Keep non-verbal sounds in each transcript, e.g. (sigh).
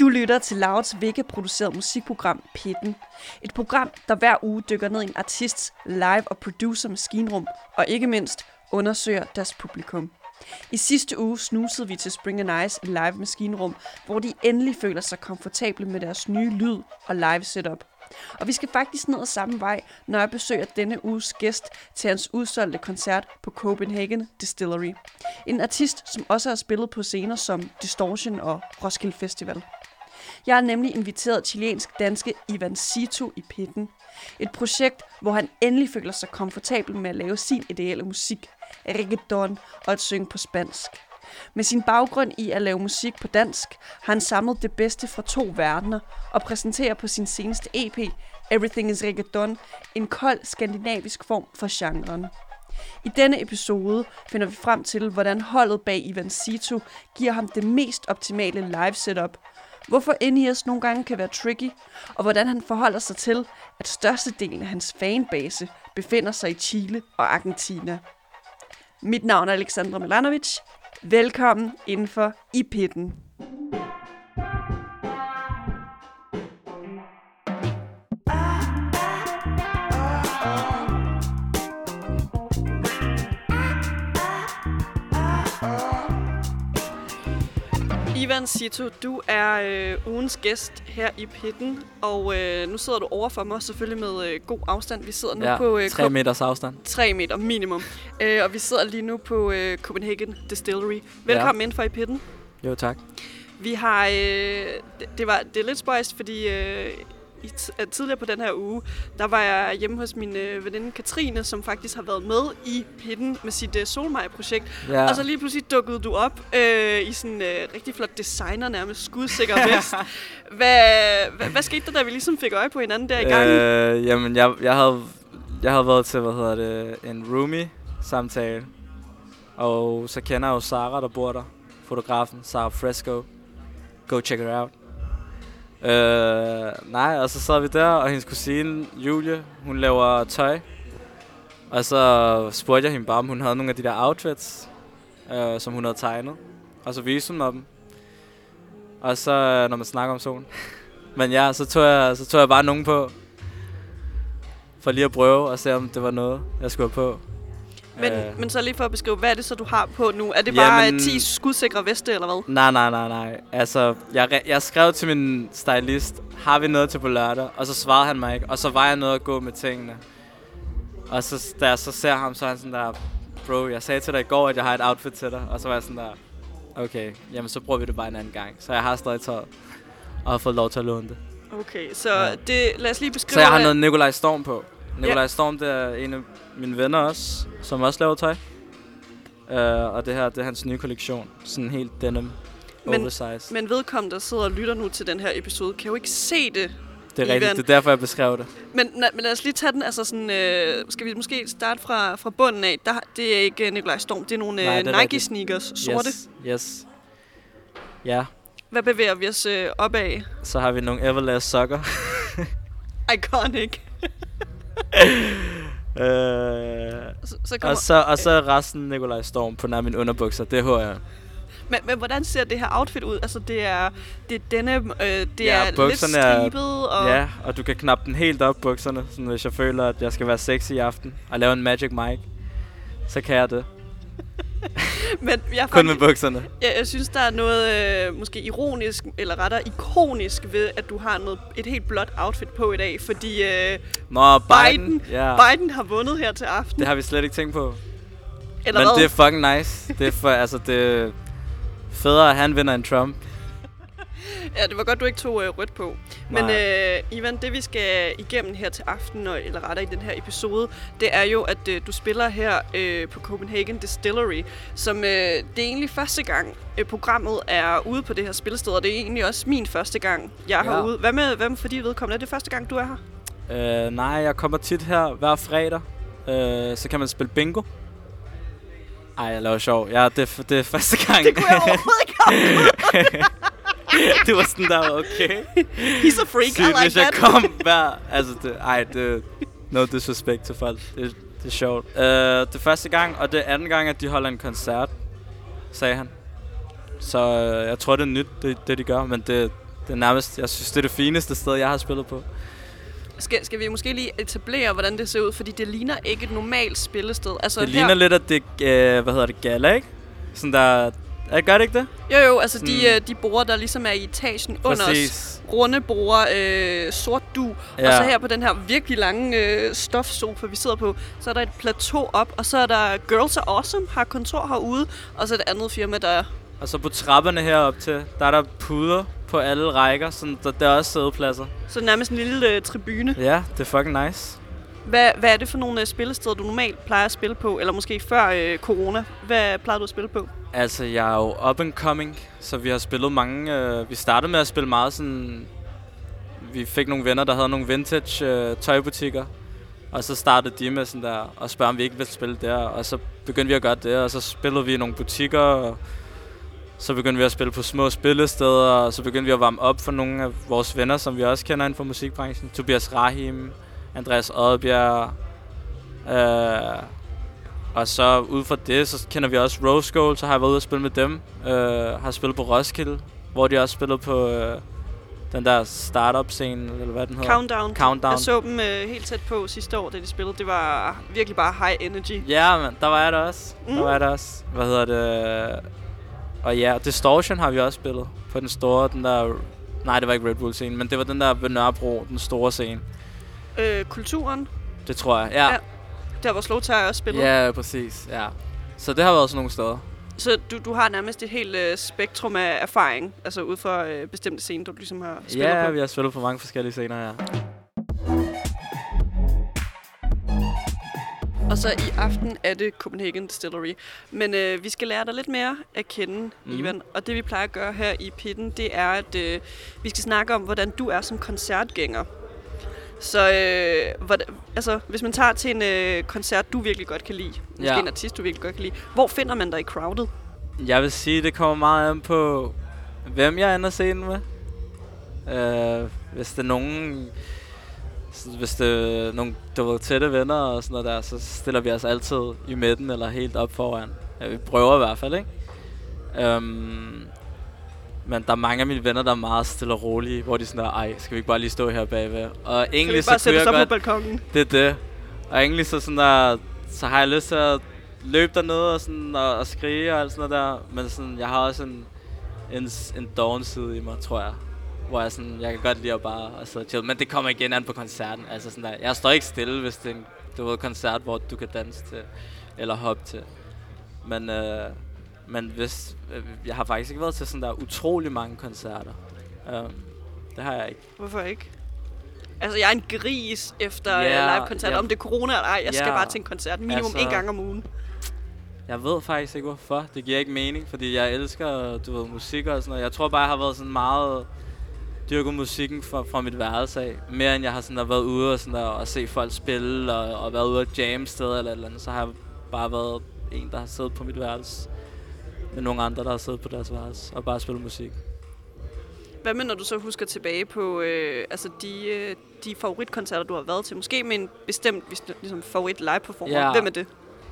Du lytter til Louds Vega-produceret musikprogram Pitten. Et program, der hver uge dykker ned i en artists live- og producer-maskinrum, og ikke mindst undersøger deres publikum. I sidste uge snusede vi til Spring and Ice live maskinrum, hvor de endelig føler sig komfortable med deres nye lyd og live setup. Og vi skal faktisk ned ad samme vej, når jeg besøger denne uges gæst til hans udsolgte koncert på Copenhagen Distillery. En artist, som også har spillet på scener som Distortion og Roskilde Festival. Jeg har nemlig inviteret chilensk-danske Ivan Sito i pitten. Et projekt, hvor han endelig føler sig komfortabel med at lave sin ideelle musik, reggaeton og at synge på spansk. Med sin baggrund i at lave musik på dansk, har han samlet det bedste fra to verdener og præsenterer på sin seneste EP, Everything is Reggaeton, en kold skandinavisk form for genren. I denne episode finder vi frem til, hvordan holdet bag Ivan Sito giver ham det mest optimale live setup, hvorfor NES nogle gange kan være tricky, og hvordan han forholder sig til, at størstedelen af hans fanbase befinder sig i Chile og Argentina. Mit navn er Alexandra Milanovic. Velkommen indenfor i pitten. Ivan Sito, du er øh, ugens gæst her i pitten, og øh, nu sidder du over for mig, selvfølgelig med øh, god afstand. Vi sidder nu Ja, på øh, 3 meters afstand. 3 meter minimum, øh, og vi sidder lige nu på øh, Copenhagen Distillery. Velkommen ja. ind for i pitten. Jo, tak. Vi har, øh, det, det, var, det er lidt spøjst, fordi øh, i øh, tidligere på den her uge, der var jeg hjemme hos min øh, veninde Katrine, som faktisk har været med i Pitten med sit øh, Solmej-projekt. Ja. Og så lige pludselig dukkede du op øh, i sådan øh, rigtig flot designer, nærmest skudsikker (laughs) vest. hvad, hvad, hvad skete der, da vi ligesom fik øje på hinanden der i gangen? Øh. Øh, jamen, jeg, jeg, havde, jeg havde været til, hvad hedder det, en roomie-samtale. Og så kender jeg jo Sara, der bor der. Fotografen, Sara Fresco. Go check it out. Øh, nej, og så sad vi der, og hendes kusine, Julie, hun laver tøj. Og så spurgte jeg hende bare, om hun havde nogle af de der outfits, øh, som hun havde tegnet. Og så viste hun mig dem. Og så, øh, når man snakker om solen. Men ja, så tog, jeg, så tog jeg bare nogen på. For lige at prøve og se, om det var noget, jeg skulle have på men, øh. men så lige for at beskrive, hvad er det så, du har på nu? Er det bare Jamen- 10 skudsikre veste, eller hvad? Nej, nej, nej, nej. Altså, jeg, jeg skrev til min stylist, har vi noget til på lørdag? Og så svarede han mig ikke. Og så var jeg nødt at gå med tingene. Og så, da jeg så ser ham, så er han sådan der, bro, jeg sagde til dig i går, at jeg har et outfit til dig. Og så var jeg sådan der, okay, jamen så bruger vi det bare en anden gang. Så jeg har stadig tøjet og har fået lov til at låne det. Okay, så Ja. det, lad os lige beskrive... Så jeg har noget Nikolaj Storm på. Nikolaj Storm, det er en af mine venner også, som også laver tøj. Uh, og det her, det er hans nye kollektion. Sådan helt denim, Men- oversize. Men vedkommende, der sidder og lytter nu til den her episode, kan jo ikke se det. det er rigtigt, Ivan. det er derfor, jeg beskrev det. Men, na- men lad os lige tage den, altså sådan, øh, skal vi måske starte fra, fra bunden af. Der, det er ikke uh, Nikolaj Storm, det er nogle Nej, øh, det er Nike rigtigt. sneakers, sorte. Yes, yes. Ja, Hvad bevæger vi os øh, op af? så har vi nogle Everlast sokker. (laughs) Iconic. (laughs) øh, Så, så kommer, og, så, og så resten Nikolaj Storm på nær mine underbukser. Det har jeg. men, men hvordan ser det her outfit ud? Altså, det er, det er denne, øh, det Ja, er lidt stribet, og... Ja, og du kan knappe den helt op, bukserne. Sådan, hvis jeg føler, at jeg skal være sexy i aften. Og lave en Magic Mike. Så kan jeg det. (laughs) Men jeg, Kun med faktisk, bukserne. jeg, jeg synes, der er noget øh, måske ironisk, eller rettere ikonisk ved, at du har noget, et helt blåt outfit på i dag, fordi øh, Nå, Biden. Biden, Ja, Biden har vundet her til aften. det har vi slet ikke tænkt på. eller Men hvad? det er fucking nice. Det er, for, altså, det er federe, at han vinder end Trump. (laughs) Ja, det var godt, du ikke tog øh, rødt på. Men Nej. øh, Ivan, det vi skal igennem her til aften, og, eller rettere i den her episode, det er jo, at øh, du spiller her øh, på Copenhagen Distillery, som øh, det er egentlig første gang, øh, programmet er ude på det her spillested, og det er egentlig også min første gang, jeg er Ja. herude. Hvad med, hvad med for dit vedkommende? Er det første gang, du er her? Øh, nej, jeg kommer tit her hver fredag. Øh, så kan man spille bingo. Ej, jeg laver sjov. Ja, det, er det er første (laughs) gang. Det kunne jeg overhovedet ikke. (laughs) (laughs) det var sådan der, okay. He's a freak, I Sygt, like hvis jeg that. kom (laughs) hver... Altså, det, ej, det... No disrespect til folk. Det, det er sjovt. Uh, det første gang, og det anden gang, at de holder en koncert, sagde han. Så uh, jeg tror, det er nyt, det, det de gør. Men det, det er nærmest... Jeg synes, det er det fineste sted, jeg har spillet på. Skal, skal vi måske lige etablere, hvordan det ser ud? Fordi det ligner ikke et normalt spillested. Altså Det her, ligner lidt, at det uh, hvad hedder det, gala, ikke? Sådan der... Er, gør det ikke det? Jo, jo, altså de, Sådan- øh, de borer, der ligesom er i etagen under os. Runde borer, øh, sort du. Ja. Og så her på den her virkelig lange øh, stofsofa, vi sidder på, så er der et plateau op, og så er der Girls Are Awesome, har kontor herude, og så et andet firma, der Og så på trapperne herop til, der er der puder på alle rækker, så der, der er også sædepladser. så nærmest en lille øh, tribune. Ja, det er fucking nice. Hvad, hvad er det for nogle øh, spillesteder, du normalt plejer at spille på? Eller måske før øh, corona. Hvad plejede du at spille på? Altså, jeg er jo up and coming, så vi har spillet mange... Øh, vi startede med at spille meget sådan... Vi fik nogle venner, der havde nogle vintage øh, tøjbutikker. Og så startede de med sådan der, og spørge, om vi ikke ville spille der. Og så begyndte vi at gøre det, og så spillede vi i nogle butikker. Og så begyndte vi at spille på små spillesteder, og så begyndte vi at varme op for nogle af vores venner, som vi også kender inden for musikbranchen. Tobias Rahim, Andreas Oddbjerg. Øh, og så ud fra det, så kender vi også Rose Gold, så har jeg været ude og spille med dem. Øh, har spillet på Roskilde, hvor de også spillede på øh, den der startup-scene, eller hvad den hedder. Countdown. Countdown. Jeg så dem øh, helt tæt på sidste år, da de spillede. Det var virkelig bare high energy. Ja, men der var jeg der også. Mm. Der var jeg der også. Hvad hedder det? Og ja, Distortion har vi også spillet på den store, den der... Nej, det var ikke Red Bull-scene, men det var den der ved Nørrebro, den store scene. Øh, kulturen, Det tror jeg. Ja, Ja. der hvor Slowtire også spillede. ja præcis. Ja. Så det har været sådan nogle steder. Så du, du har nærmest et helt øh, spektrum af erfaring, altså ud fra øh, bestemte scener, du ligesom har spillet Ja, på. vi har spillet på mange forskellige scener, ja. Og så i aften er det Copenhagen Distillery. Men øh, vi skal lære dig lidt mere at kende, mm. Ivan. Og det vi plejer at gøre her i pitten, det er, at øh, vi skal snakke om, hvordan du er som koncertgænger. Så øh, hvordan, altså, hvis man tager til en øh, koncert, du virkelig godt kan lide, måske Ja. en artist, du virkelig godt kan lide, hvor finder man dig i crowded? Jeg vil sige, det kommer meget an på, hvem jeg ender scenen med. Uh, hvis det er nogen... Hvis det er nogle du ved, tætte venner og sådan noget der, så stiller vi os altid i midten eller helt op foran. Ja, vi prøver i hvert fald, ikke? Um, men der er mange af mine venner, der er meget stille og rolige, hvor de sådan der, ej, skal vi ikke bare lige stå her bagved? Og egentlig så kunne jeg godt... på balkongen? Det er det. Og egentlig så sådan der, så har jeg lyst til at løbe dernede og, sådan, og, og skrige og alt sådan noget der. Men sådan, jeg har også en, en, en doven side i mig, tror jeg. Hvor jeg, sådan, jeg kan godt lide at bare at sidde og chill. Men det kommer igen an på koncerten. Altså sådan der, jeg står ikke stille, hvis det er en du ved, koncert, hvor du kan danse til. Eller hoppe til. Men, øh, men hvis, øh, jeg har faktisk ikke været til sådan der utrolig mange koncerter. Um, det har jeg ikke. Hvorfor ikke? Altså, jeg er en gris efter yeah, live-koncerter. ja. Om det er corona eller ej, jeg skal Ja. bare til en koncert minimum Altså- en gang om ugen. Jeg ved faktisk ikke hvorfor. Det giver ikke mening, fordi jeg elsker, du ved, musik og sådan noget. Jeg tror bare, jeg har været sådan meget dyrket musikken fra, fra mit værelse af. Mere end jeg har sådan der været ude og, sådan der, og se folk spille og, og været ude og jamme steder eller et eller andet. Så har jeg bare været en, der har siddet på mit værelse med nogle andre, der har siddet på deres værelse og bare spillet musik. Hvad med, når du så husker tilbage på øh, altså de, øh, de favoritkoncerter, du har været til? Måske med en bestemt ligesom, favorit live-performer. Ja. Hvem er det?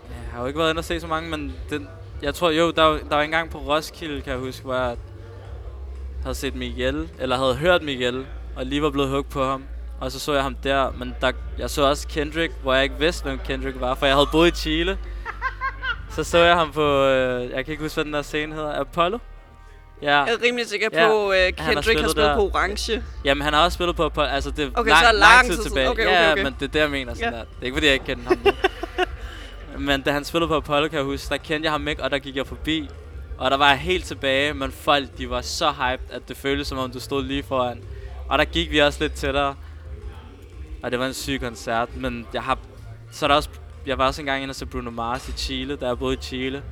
Jeg har jo ikke været inde og se så mange, men den, jeg tror jo, der, var- der var en gang på Roskilde, kan jeg huske, hvor jeg havde set Miguel, eller havde hørt Miguel, og lige var blevet hugt på ham. Og så så jeg ham der, men der, jeg så også Kendrick, hvor jeg ikke vidste, hvem Kendrick var, for jeg havde boet i Chile. Så så jeg ham på, øh, jeg kan ikke huske, hvad den der scene hedder, Apollo? Ja, Jeg er rimelig sikker Ja, på, at har øh, Kendrick har spillet spillet der. på Orange. jamen han har også spillet på Apollo, altså det er Okay, lang, så er lang, lang tid tid tilbage. Okay, okay, ja, okay. men det er det, jeg mener sådan Ja. der. Det er ikke, fordi jeg ikke kender ham. (laughs) Men da han spillede på Apollo, kan jeg huske, der kendte jeg ham ikke, og der gik jeg forbi. Og der var jeg helt tilbage, men folk, de var så hyped, at det føltes som om, du stod lige foran. Og der gik vi også lidt tættere. Og det var en syg koncert, men jeg har... Så er der også... Jeg var også engang inde og se Bruno Mars i Chile, da jeg boede i Chile.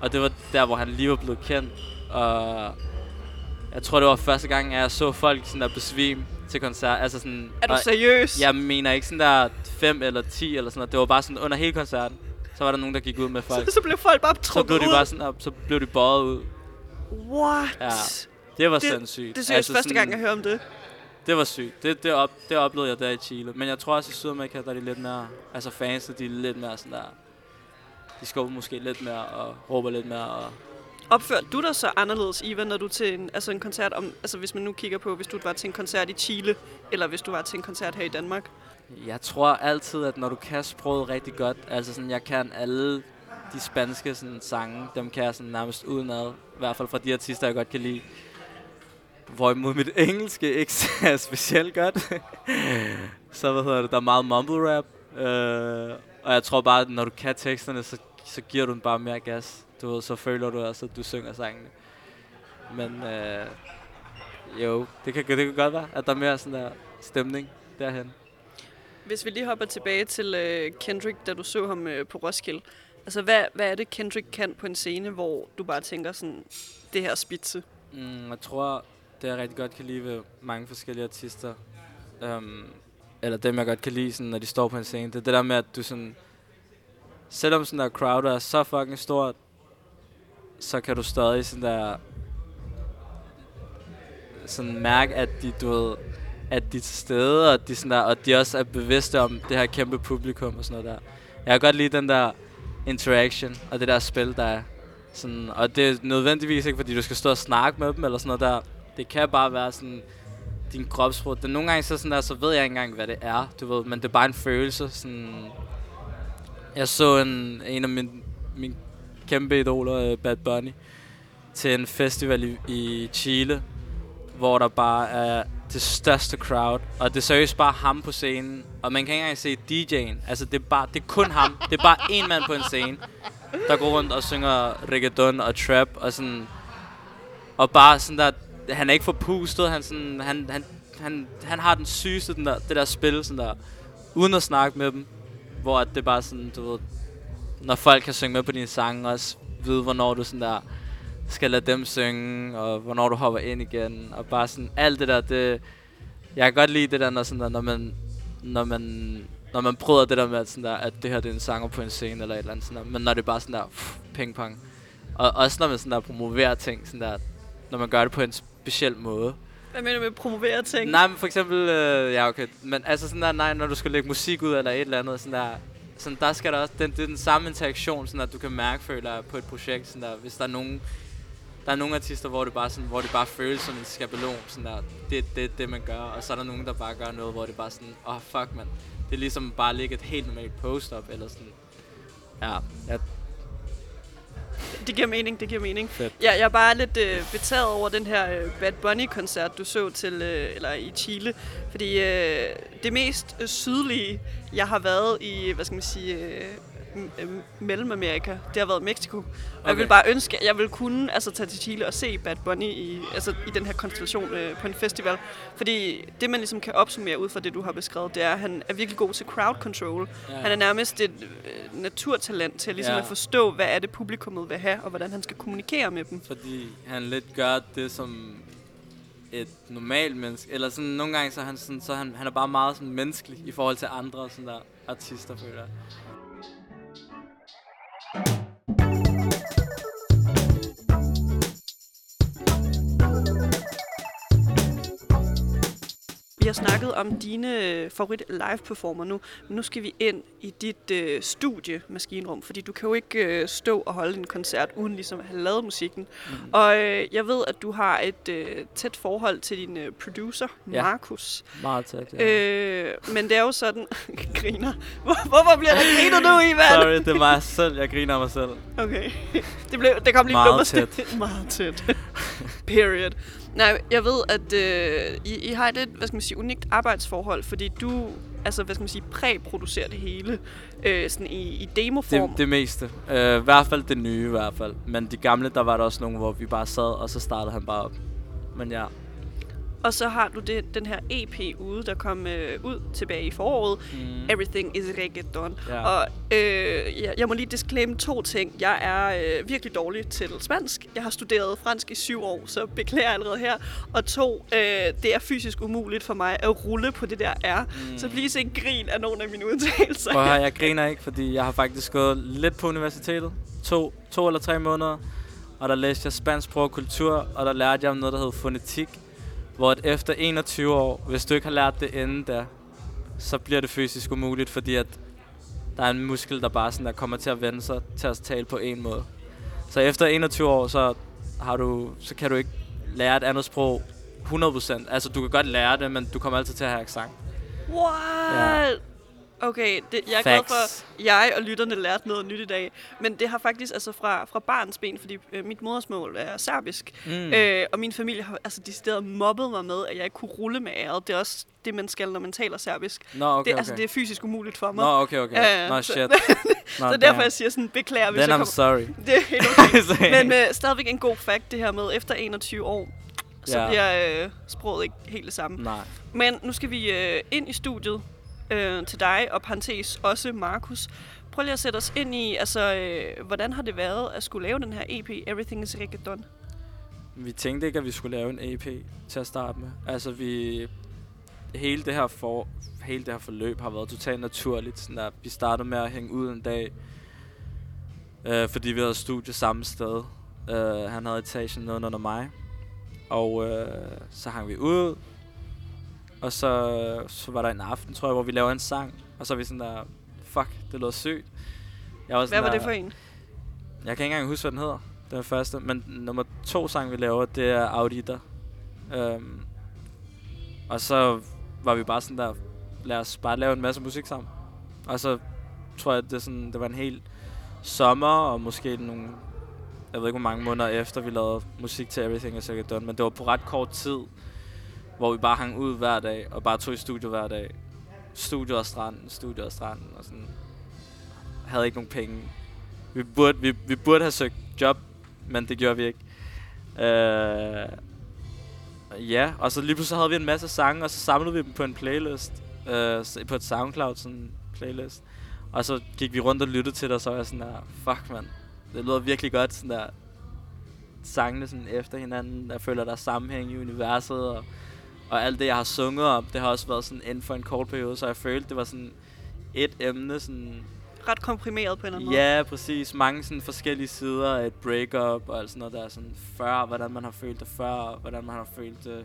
Og det var der, hvor han lige var blevet kendt. Og jeg tror, det var første gang, at jeg så folk sådan der besvime til koncert. Altså sådan, Er du seriøs? jeg mener ikke sådan der 5 eller 10 eller sådan noget. Det var bare sådan under hele koncerten. Så var der nogen, der gik ud med folk. Så, så blev folk bare Så trukket blev de ud. bare sådan op, så blev de båret ud. What? Ja. Det var Det- sindssygt. Det er seriøst første gang, jeg hører om det. Det var sygt. Det, det, op, det oplevede jeg der i Chile. Men jeg tror også i Sydamerika, der er de lidt mere... Altså fansene, de er lidt mere sådan der... De skubber måske lidt mere og råber lidt mere. Og Opførte du dig så anderledes, Iva, når du til en, altså en koncert, om, altså hvis man nu kigger på, hvis du var til en koncert i Chile, eller hvis du var til en koncert her i Danmark? jeg tror altid, at når du kan sproget rigtig godt... Altså sådan, jeg kan alle de spanske sådan, sange, dem kan jeg sådan nærmest udenad. I hvert fald fra de artister, jeg godt kan lide. Hvorimod mit engelske ikke er specielt godt. så hvad hedder det, der er meget mumble rap. Øh, og jeg tror bare, at når du kan teksterne, så, så giver du den bare mere gas. Du ved, så føler du også, at du synger sangene. Men øh, jo, det kan, det kan godt være, at der er mere sådan der stemning derhen. Hvis vi lige hopper tilbage til øh, Kendrick, da du så ham øh, på Roskilde. Altså, hvad, hvad er det, Kendrick kan på en scene, hvor du bare tænker sådan, det her er spidse? Mm, jeg tror, det jeg rigtig godt kan lide ved mange forskellige artister, øhm, eller dem jeg godt kan lide, sådan, når de står på en scene, det er det der med, at du sådan, selvom sådan der crowd er så fucking stort, så kan du stadig sådan der, sådan mærke, at de, du ved, at de er til stede, og de, sådan der, og de også er bevidste om det her kæmpe publikum og sådan noget der. Jeg kan godt lide den der interaction og det der spil, der er. Sådan, og det er nødvendigvis ikke, fordi du skal stå og snakke med dem eller sådan noget der. Det kan bare være sådan din kropsprog. Den nogle gange så sådan der, så ved jeg ikke engang, hvad det er, du ved. Men det er bare en følelse. Sådan, jeg så en, en af mine, mine kæmpe idoler, øh, Bad Bunny, til en festival i, i Chile, hvor der bare er det største crowd, og det er seriøst bare ham på scenen, og man kan ikke engang se DJ'en. Altså, det er, bare, det er kun ham. Det er bare en mand på en scene, der går rundt og synger reggaeton og trap, og sådan... Og bare sådan der... Han er ikke forpustet, han, sådan, han, han, han, han har den sygeste, den der, det der spil, sådan der, uden at snakke med dem, hvor at det er bare sådan, du ved, når folk kan synge med på dine sange, også vide, hvornår du sådan der, skal lade dem synge, og hvornår du hopper ind igen, og bare sådan alt det der, det, jeg kan godt lide det der, når, sådan der, når man, når man, når man bryder det der med, at, sådan der, at det her det er en sanger på en scene, eller et eller andet sådan der, men når det er bare sådan der, pff, ping pong. Og også når man sådan der promoverer ting, sådan der, når man gør det på en speciel måde. Hvad mener du med promovere ting? Nej, men for eksempel, øh, ja okay, men altså sådan der, nej, når du skal lægge musik ud eller et eller andet, sådan der, sådan der skal der også, den, det er den samme interaktion, sådan at du kan mærke, føler jeg, på et projekt, sådan der, hvis der er nogen, der er nogle artister, hvor det bare sådan, hvor det bare føles som en skabelon, sådan der, det er det, det, man gør, og så er der nogen, der bare gør noget, hvor det bare sådan, åh, oh, fuck, man. Det er ligesom bare at lægge et helt normalt post op, eller sådan, ja, ja Det giver mening, det giver mening. Fedt. Ja, jeg er bare lidt øh, betaget over den her øh, Bad Bunny-koncert, du så til, øh, eller i Chile. Fordi øh, det mest øh, sydlige, jeg har været i, hvad skal man sige, øh, øh, Mellemamerika, det har været Mexico. Og jeg vil bare ønske, at jeg ville kunne altså, tage til Chile og se Bad Bunny i, altså, i den her konstellation øh, på en festival. Fordi det, man ligesom kan opsummere ud fra det, du har beskrevet, det er, at han er virkelig god til crowd control. Ja. Han er nærmest et øh, naturtalent til ligesom Ja. at forstå, hvad er det publikummet vil have, og hvordan han skal kommunikere med dem. Fordi han lidt gør det, som et normalt menneske. Eller sådan, nogle gange så er han, sådan, så han, han er bare meget sådan menneskelig i forhold til andre sådan der artister, føler jeg. Vi har snakket om dine øh, favorit live performer nu, men nu skal vi ind i dit øh, studie maskinrum, fordi du kan jo ikke øh, stå og holde en koncert uden ligesom at have lavet musikken. Mm. Og øh, jeg ved, at du har et øh, tæt forhold til din øh, producer, Ja. Markus. Meget tæt, ja. Øh, men det er jo sådan... (laughs) griner. Hvor, hvorfor bliver der grinet nu, Ivan? Sorry, det er mig selv. Jeg griner af mig selv. Okay. (laughs) Det, blev, det kom lige Meget tæt. (laughs) Meget tæt. Period. Nej, jeg ved, at øh, I, I har et lidt, hvad skal man sige, unikt arbejdsforhold, fordi du, altså, hvad skal man sige, præproducerer det hele øh, sådan i, i demoform. Det, det meste. Øh, I hvert fald det nye i hvert fald. Men de gamle, der var der også nogle, hvor vi bare sad, og så startede han bare op. Men ja, Og så har du det, den her EP ude, der kom øh, ud tilbage i foråret. Mm. Everything is Reggaeton. Ja. Og øh, jeg, jeg må lige disclaim to ting. Jeg er øh, virkelig dårlig til spansk. Jeg har studeret fransk i syv år, så beklager allerede her. Og to, øh, det er fysisk umuligt for mig at rulle på det der R. Mm. Så please ikke grin af nogle af mine udtalelser. Prøv høre, jeg (laughs) griner ikke, fordi jeg har faktisk gået lidt på universitetet. To, to eller tre måneder. Og der læste jeg spansk sprog og kultur, og der lærte jeg om noget, der hedder fonetik. Hvor at efter 21 år, hvis du ikke har lært det inden da, så bliver det fysisk umuligt, fordi at der er en muskel, der bare sådan der kommer til at vende sig til at tale på en måde. Så efter 21 år, så, har du, så kan du ikke lære et andet sprog 100%. Altså, du kan godt lære det, men du kommer altid til at have accent. What? Okay, det, jeg er glad for, Facts. at jeg og lytterne lærte noget nyt i dag. Men det har faktisk altså fra, fra barns ben, fordi øh, mit modersmål er serbisk. Mm. Øh, og min familie har altså decideret mobbet mig med, at jeg ikke kunne rulle med æret. Det er også det, man skal, når man taler serbisk. Nå, okay, det, okay. altså, det er fysisk umuligt for mig. Nå, okay, okay. Ja, Nå, så- shit. (laughs) Nå, så derfor jeg siger sådan, beklager, hvis Then jeg I'm kommer... sorry. (laughs) Det er helt (laughs) okay. Så- Men øh, stadigvæk en god fact, det her med, efter 21 år, så Ja. bliver øh, sproget ikke helt det samme. Nej. Men nu skal vi øh, ind i studiet øh, til dig, og parentes også Markus. Prøv lige at sætte os ind i, altså, øh, hvordan har det været at skulle lave den her EP, Everything is Reggaeton? Vi tænkte ikke, at vi skulle lave en EP til at starte med. Altså, vi... Hele det her, for, hele det her forløb har været totalt naturligt. Sådan der, vi startede med at hænge ud en dag, øh, fordi vi havde studie samme sted. Øh, han havde etagen nede under mig. Og øh, så hang vi ud. Og så, så var der en aften, tror jeg, hvor vi lavede en sang. Og så er vi sådan der, fuck, det lød sygt. Jeg var Hvad sådan var der, det for en? jeg kan ikke engang huske, hvad den hedder. Den første. Men nummer to sang, vi laver, det er Audita. Øhm, og så var vi bare sådan der, lad os bare lave en masse musik sammen. Og så tror jeg, det, sådan, det var en hel sommer, og måske nogle, jeg ved ikke hvor mange måneder efter, vi lavede musik til Everything Is Like Done. Men det var på ret kort tid, hvor vi bare hang ud hver dag, og bare tog i studio hver dag. Studio og stranden, studio og stranden, og sådan. Havde ikke nogen penge. Vi burde, vi, vi burde have søgt job, men det gjorde vi ikke. Øh, ja, og så lige pludselig havde vi en masse sange, og så samlede vi dem på en playlist. Øh, på et SoundCloud sådan playlist. Og så gik vi rundt og lyttede til det, og så var jeg sådan der, fuck man, det lyder virkelig godt, sådan der, sangene sådan efter hinanden. Jeg føler, der er sammenhæng i universet, og, og alt det, jeg har sunget om, det har også været sådan inden for en kort periode, så jeg følte, det var sådan et emne, sådan Ret komprimeret på en eller anden måde. Ja, præcis. Mange sådan forskellige sider af et breakup og alt sådan noget der. er Sådan før, hvordan man har følt det før, hvordan man har følt det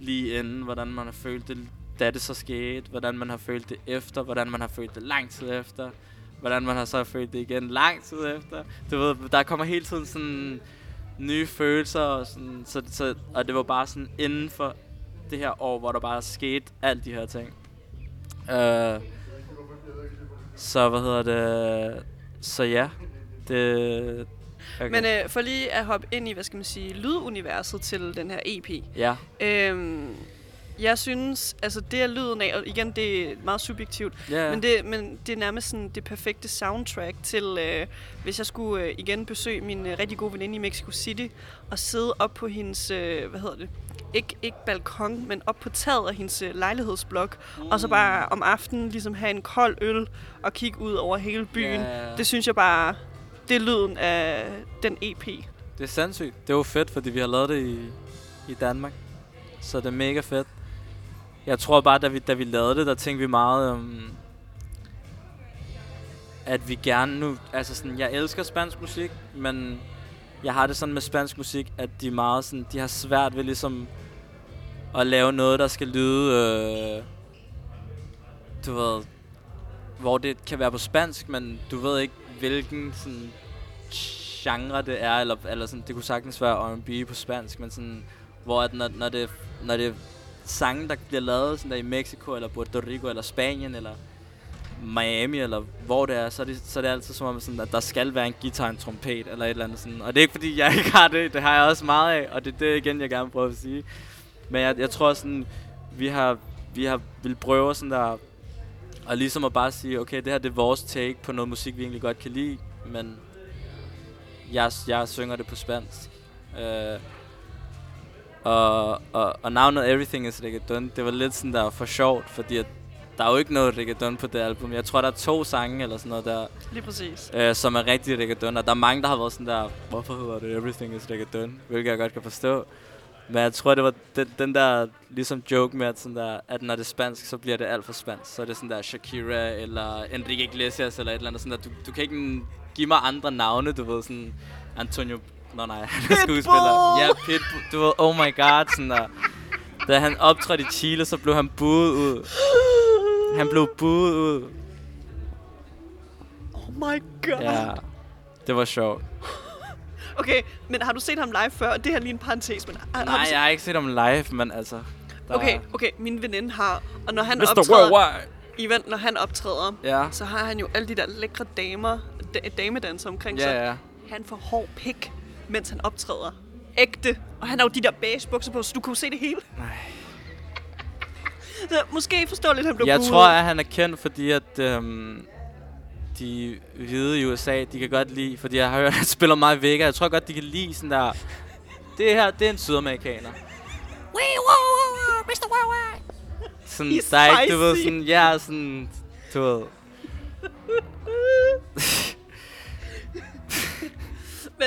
lige inden, hvordan man har følt det, da det så skete, hvordan man har følt det efter, hvordan man har følt det lang tid efter, hvordan man har så følt det igen lang tid efter. Du ved, der kommer hele tiden sådan nye følelser, og, sådan, så, så, og det var bare sådan inden for det her år, hvor der bare skete alt de her ting. Øh, så hvad hedder det? Så ja, det... Okay. Men øh, for lige at hoppe ind i, hvad skal man sige, lyduniverset til den her EP. ja, Øhm, jeg synes, altså det er lyden af, og igen, det er meget subjektivt, ja. Men, det, men det er nærmest sådan det perfekte soundtrack til, øh, hvis jeg skulle øh, igen besøge min øh, rigtig gode veninde i Mexico City, og sidde op på hendes, øh, hvad hedder det, ikke, ikke balkon, men op på taget af hendes øh, lejlighedsblok, mm. og så bare om aftenen ligesom have en kold øl og kigge ud over hele byen. Ja. Det synes jeg bare, det er lyden af den EP. det er sindssygt. Det var fedt, fordi vi har lavet det i, i Danmark. Så det er mega fedt. Jeg tror bare, da vi, da vi lavede det, der tænkte vi meget om... at vi gerne nu... Altså sådan, jeg elsker spansk musik, men jeg har det sådan med spansk musik, at de er meget sådan... De har svært ved ligesom at lave noget, der skal lyde... Øh, du ved... Hvor det kan være på spansk, men du ved ikke, hvilken sådan genre det er, eller, eller sådan, det kunne sagtens være R&B på spansk, men sådan, hvor at når, når, det, når det sange, der bliver lavet sådan der i Mexico, eller Puerto Rico, eller Spanien, eller Miami, eller hvor det er, så er det, så er det altid som om, sådan, at der skal være en guitar, en trompet, eller et eller andet sådan. Og det er ikke fordi, jeg ikke har det, det har jeg også meget af, og det er det igen, jeg gerne prøver at sige. Men jeg, jeg tror sådan, vi har, vi har vil prøve sådan der, og ligesom at bare sige, okay, det her det er vores take på noget musik, vi egentlig godt kan lide, men jeg, jeg synger det på spansk. Øh, og, og, og navnet Everything is Reggaeton, det var lidt sådan der for sjovt, fordi at der er jo ikke noget reggaeton på det album. Jeg tror, der er to sange eller sådan noget der, Lige præcis. øh, som er rigtig reggaeton. Og der er mange, der har været sådan der, hvorfor hedder det Everything is Reggaeton? Hvilket jeg godt kan forstå. Men jeg tror, det var den, den der ligesom joke med, at, sådan der, at når det er spansk, så bliver det alt for spansk. Så er det sådan der Shakira eller Enrique Iglesias eller et eller andet. Sådan der. Du, du kan ikke give mig andre navne, du ved, sådan Antonio... Nå nej, (laughs) han er skuespiller. Ja, Pitbull. Du ved, oh my god, sådan der. Da han optrådte i Chile, så blev han buet ud. Han blev buet ud. Oh my god. Ja, det var sjovt. Okay, men har du set ham live før? Det her er lige en parentes, men har, har Nej, set... jeg har ikke set ham live, men altså... Der Okay, okay, min veninde har, og når han Mr. optræder, Worldwide. Ivan, når han optræder, Ja. så har han jo alle de der lækre damer, da- damedanser omkring sig. Ja, ja. Han får hård pik, mens han optræder. Ægte. Og han har jo de der beige bukser på, så du kan jo se det hele. Nej. Så måske forstår lidt, at han blev Jeg buet. tror, at han er kendt, fordi at øhm, de hvide i USA, de kan godt lide, fordi jeg har hørt, at han spiller meget Vega. Jeg tror godt, de kan lide sådan der... Det her, det er en sydamerikaner. Sådan, He's der er ikke, du ved, sådan, ja, sådan, du ved. (laughs)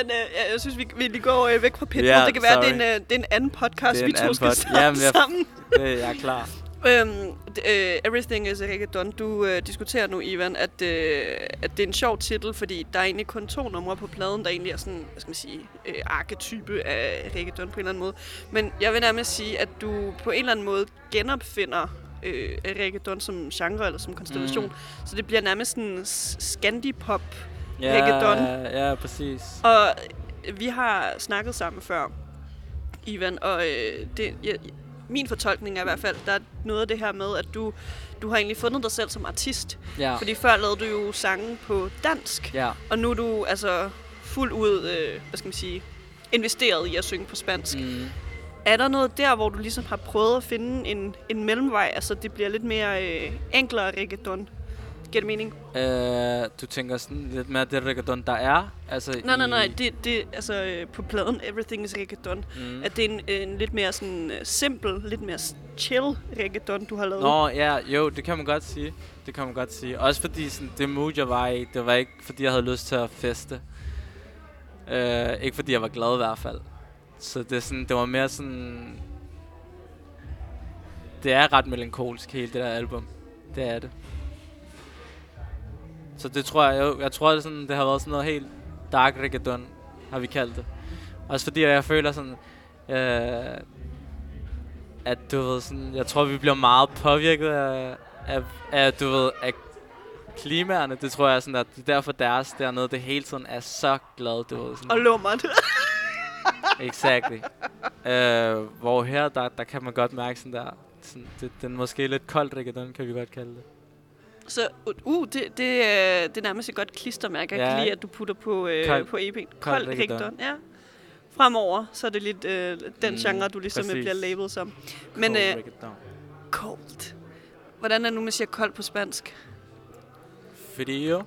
Men øh, jeg, jeg synes, vi, vi lige går øh, væk fra Pitbull. Ja, det kan være, det er, en, sorry. øh, det er en anden podcast, vi en to skal pod- snakke Jamen, jeg- sammen. (laughs) Det, jeg er klar. Øhm, øh, Everything is a Reggaeton. Du øh, diskuterer nu, Ivan, at, øh, at det er en sjov titel, fordi der er egentlig kun to numre på pladen, der egentlig er sådan, hvad skal man sige, øh, arketype af reggaeton på en eller anden måde. Men jeg vil nærmest sige, at du på en eller anden måde genopfinder øh, reggaeton som genre eller som konstellation. Mm. Så det bliver nærmest sådan s- scandipop. Ja, Reggaeton. Ja, præcis. Og vi har snakket sammen før, Ivan, og øh, det, jeg, min fortolkning er i hvert fald, der er noget af det her med, at du, du har egentlig fundet dig selv som artist. Ja. Fordi før lavede du jo sange på dansk, Ja. og nu er du altså fuldt ud, øh, hvad skal man sige, investeret i at synge på spansk. Mm. Er der noget der, hvor du ligesom har prøvet at finde en, en mellemvej, altså det bliver lidt mere øh, enklere reggaeton? Giver det mening? Øh, du tænker sådan lidt mere det reggaeton, der er? Altså Nej, nej, nej, det, det altså øh, på pladen Everything is Reggaeton, Mm. at det er en, en lidt mere sådan øh, simpel, lidt mere chill reggaeton, du har lavet. Nå, ja, jo, det kan man godt sige. Det kan man godt sige. Også fordi sådan, det mood, jeg var i, det var ikke, fordi jeg havde lyst til at feste. Øh, ikke fordi jeg var glad i hvert fald. Så det, er sådan, det var mere sådan... Det er ret melankolsk, hele det der album. Det er det. Så det tror jeg, jo, jeg tror, det, sådan, det har været sådan noget helt dark reggaeton, har vi kaldt det. Også fordi jeg føler sådan, øh, at du ved sådan, jeg tror, vi bliver meget påvirket af, af, af du ved, af klimaerne. Det tror jeg sådan, at det er derfor deres dernede, det hele tiden er så glad, du ved. Sådan. Og lummert. (laughs) Exactly. øh, hvor her, der, der kan man godt mærke sådan der, sådan, det, den måske lidt koldt reggaeton, kan vi godt kalde det. Så uh, det, det, øh, det er nærmest et godt klistermærke. Jeg Ja. kan lide, at du putter på, øh, Kold- på EP'en. Kold, reggaeton. Ja. Fremover, så er det lidt øh, den Mm, genre, du ligesom præcis. bliver labeled som. Men Cold øh, cold. Hvordan er det nu, man siger kold på spansk? Frio.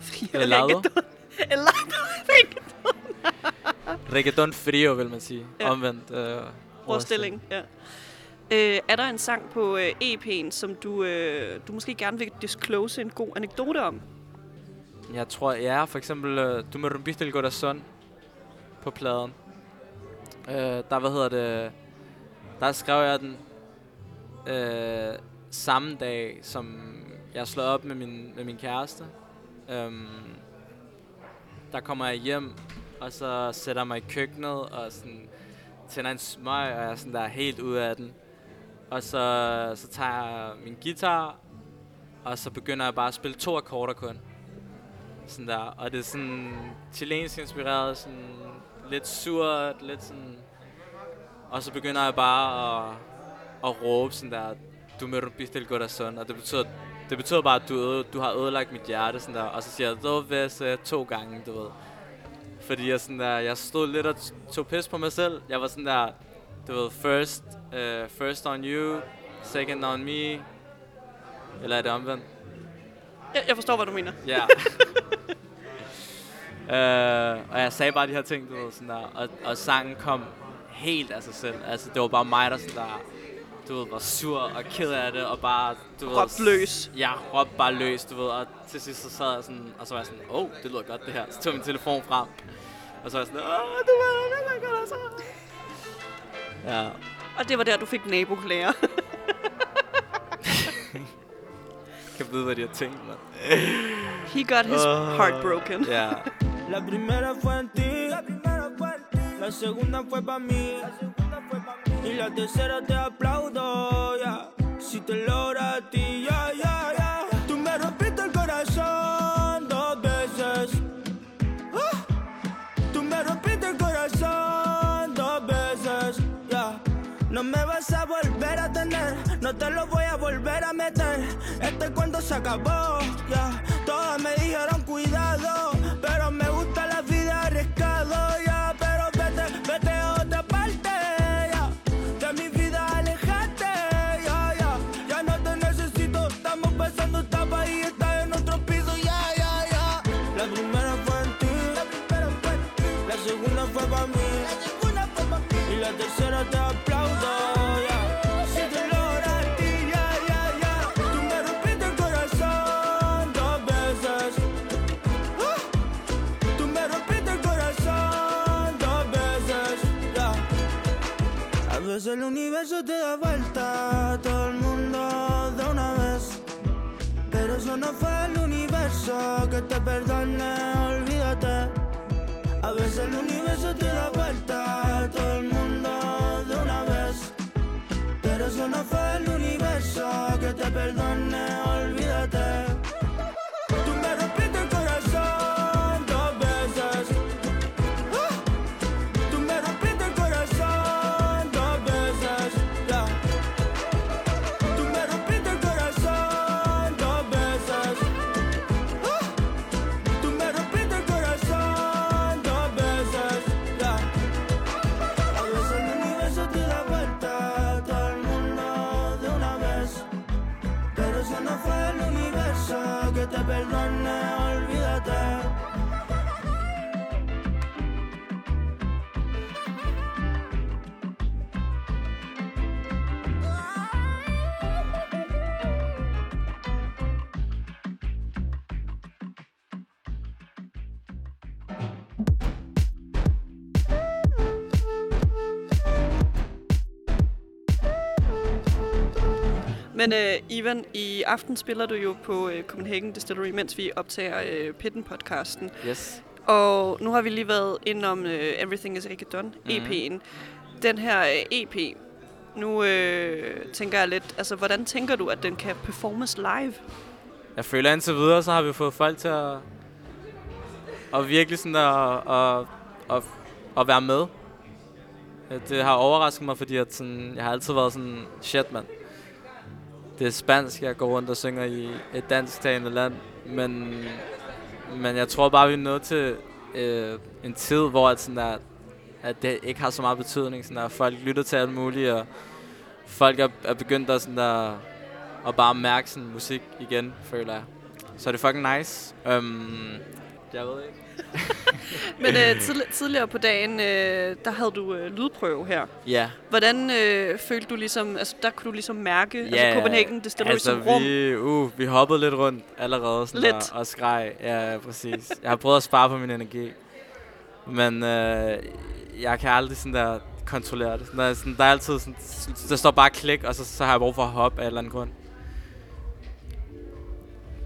Frio Helado. reggaeton. Helado reggaeton. Reggaeton frio, vil man sige. Ja. Omvendt. Øh, Forestilling, ja. Øh, er der en sang på øh, EP'en, som du, øh, du måske gerne vil disclose en god anekdote om? Jeg tror, ja, for eksempel, uh, du med rompiste el corazón på pladen. Øh, der, hvad hedder det, der skrev jeg den øh, samme dag, som jeg slår op med min, med min kæreste. Øhm, der kommer jeg hjem, og så sætter jeg mig i køkkenet, og sådan tænder en smøg, og jeg er sådan der helt ude af den. Og så, så tager jeg min guitar, og så begynder jeg bare at spille to akkorder kun. Sådan der. Og det er sådan chilensk inspireret, sådan lidt surt, lidt sådan... Og så begynder jeg bare at, at råbe sådan der, du me rompiste el corazón, og det betyder, det betyder bare, at du, du har ødelagt mit hjerte, sådan der. Og så siger jeg, du så øh, to gange, du ved. Fordi jeg sådan der, jeg stod lidt og tog pis på mig selv. Jeg var sådan der, du ved, first, uh, first on you, second on me. Eller er det omvendt? Jeg, jeg forstår, hvad du mener. Ja. (laughs) øh, og jeg sagde bare de her ting, du ved, sådan der. Og, og sangen kom helt af sig selv. Altså, det var bare mig, der sådan der, du ved, var sur og ked af det, og bare, du ved... Råbt løs. Ja, råbte bare løs, du ved, og til sidst så sad jeg sådan, og så var jeg sådan, åh, oh, det lyder godt det her. Så tog min telefon frem, og så var jeg sådan, åh, du ved, det lyder godt altså. Ja, Og det var der, du fik naboklager. (laughs) kan vide, hvad de har tænkt, mand. He got his Åh, heart broken. Ja, La primera fue en ti, la segunda fue pa' mí, y la tercera te aplaudo, ya. Si te logra a ti, ya, ya, ya. Te lo voy a volver a meter. Este cuento se acabó, ya. Todas me dijeron cuidado, universo te da vuelta todo el mundo de una vez. Pero eso no fue el universo que te perdone, olvídate. A veces el universo te da vuelta todo el mundo de una vez. Pero eso no fue el universo que te perdone, Men øh, Ivan, i aften spiller du jo på øh, Copenhagen Distillery, mens vi optager øh, Pitten-podcasten. yes. Og nu har vi lige været indom øh, Everything Is Ikke Done, Mhm. EP'en. Den her øh, EP, nu øh, tænker jeg lidt, altså hvordan tænker du, at den kan performes live? Jeg føler indtil videre, så har vi fået folk til at, at virkelig sådan at, at, at, at være med. Øh, Det har overrasket mig, fordi at sådan, jeg har altid været sådan, shit mand. Det er spansk, jeg går rundt og synger i et dansktalende land, men, men jeg tror bare, vi er nået til øh, en tid, hvor at, sådan der, at det ikke har så meget betydning. Sådan der, folk lytter til alt muligt, og folk er, er begyndt at, sådan der, at bare mærke sådan musik igen, føler jeg. Så er det fucking nice. Um, jeg ved ikke. (laughs) (laughs) Men øh, tidl- tidligere på dagen, øh, der havde du øh, lydprøve her. Ja. Hvordan øh, følte du ligesom, altså der kunne du ligesom mærke, Ja, altså Copenhagen Distillery altså, som rum? vi, uh, vi hoppede lidt rundt allerede sådan Lidt. Og, og skreg. Ja, præcis. Jeg har prøvet at spare på min energi. Men øh, jeg kan aldrig sådan der kontrollere det. Der er, sådan, der er altid sådan, der står bare klik, og så, så har jeg brug for at hoppe af en eller anden grund.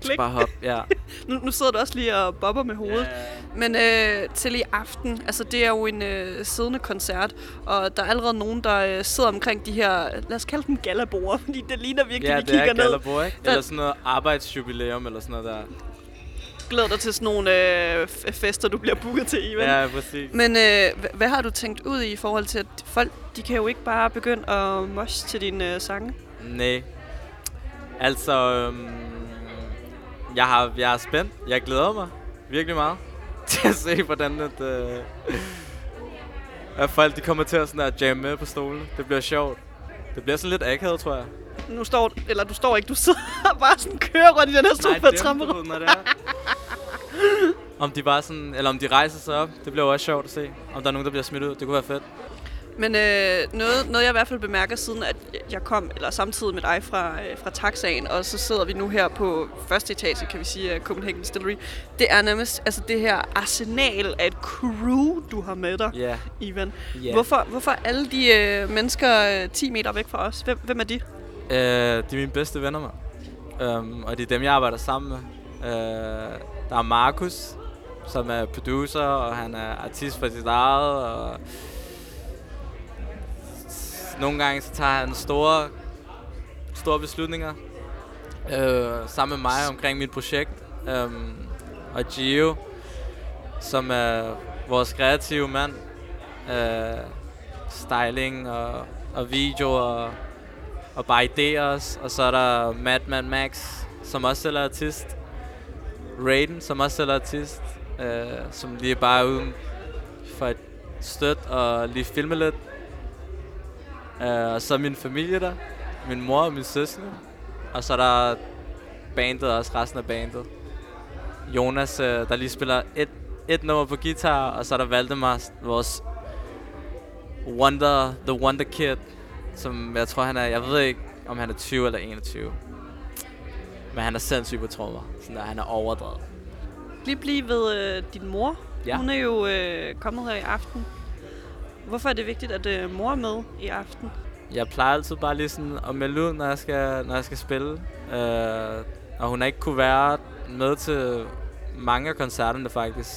Klik. Bare hop, ja. (laughs) Nu, nu sidder du også lige og bobber med hovedet. Men øh, til i aften, altså det er jo en øh, siddende koncert, og der er allerede nogen, der øh, sidder omkring de her, lad os kalde dem galabord, (laughs) fordi det ligner virkelig, Ja, vi det er kigger ned. Gallerbo, ikke? Der- Eller sådan noget arbejdsjubilæum, eller sådan noget der. Glæder dig til sådan nogle øh, fester, du bliver booket til, Ivan. Ja, præcis. Men øh, hva- hvad har du tænkt ud i i forhold til, at folk, de kan jo ikke bare begynde at mosh til dine øh, sange? Nej. Altså, øhm, jeg, har, jeg er spændt. Jeg glæder mig virkelig meget (laughs) til at se, hvordan at, øh, at folk de kommer til at, sådan at jamme med på stolene. Det bliver sjovt. Det bliver sådan lidt akavet, tror jeg. Nu står, eller du står ikke, du sidder (laughs) bare sådan kører rundt i den her sofa ved, når det er. Om de bare sådan, eller om de rejser sig op. Det bliver også sjovt at se. Om der er nogen, der bliver smidt ud. Det kunne være fedt. Men øh, noget, noget, jeg i hvert fald bemærker siden, at jeg kom, eller samtidig med dig fra, øh, fra taxaen, og så sidder vi nu her på første etage, kan vi sige, af Copenhagen Distillery. Det er nærmest altså det her arsenal af et crew, du har med dig, Ja. Ivan. Ja. Hvorfor, hvorfor alle de øh, mennesker øh, 10 meter væk fra os? Hvem, hvem er de? Øh, de er mine bedste venner, mand. Um, og det er dem, jeg arbejder sammen med. Uh, der er Markus, som er producer, og han er artist for sit eget. Og nogle gange så tager han store, store beslutninger øh, sammen med mig omkring mit projekt. Øh, og Gio, som er vores kreative mand. Øh, styling og, og video og og bare idéer også. Og så er der Madman Max, som også selv er artist. Raiden, som også selv er artist. Øh, som lige bare uden for et støt og lige filme lidt. Øh, og så er min familie der. Min mor og min søskende. Og så er der bandet også, resten af bandet. Jonas, øh, der lige spiller et, et nummer på guitar, og så er der Valdemar, vores Wonder, The Wonder Kid, som jeg tror han er, jeg ved ikke om han er 20 eller 21. Men han er sindssygt på trommer, sådan der, han er overdrevet. Lige blive ved øh, din mor. Ja. Hun er jo øh, kommet her i aften. Hvorfor er det vigtigt, at øh, mor er med i aften? Jeg plejer altid bare lige sådan at melde ud, når jeg skal, når jeg skal spille. Øh, og hun har ikke kunne være med til mange af koncerterne faktisk.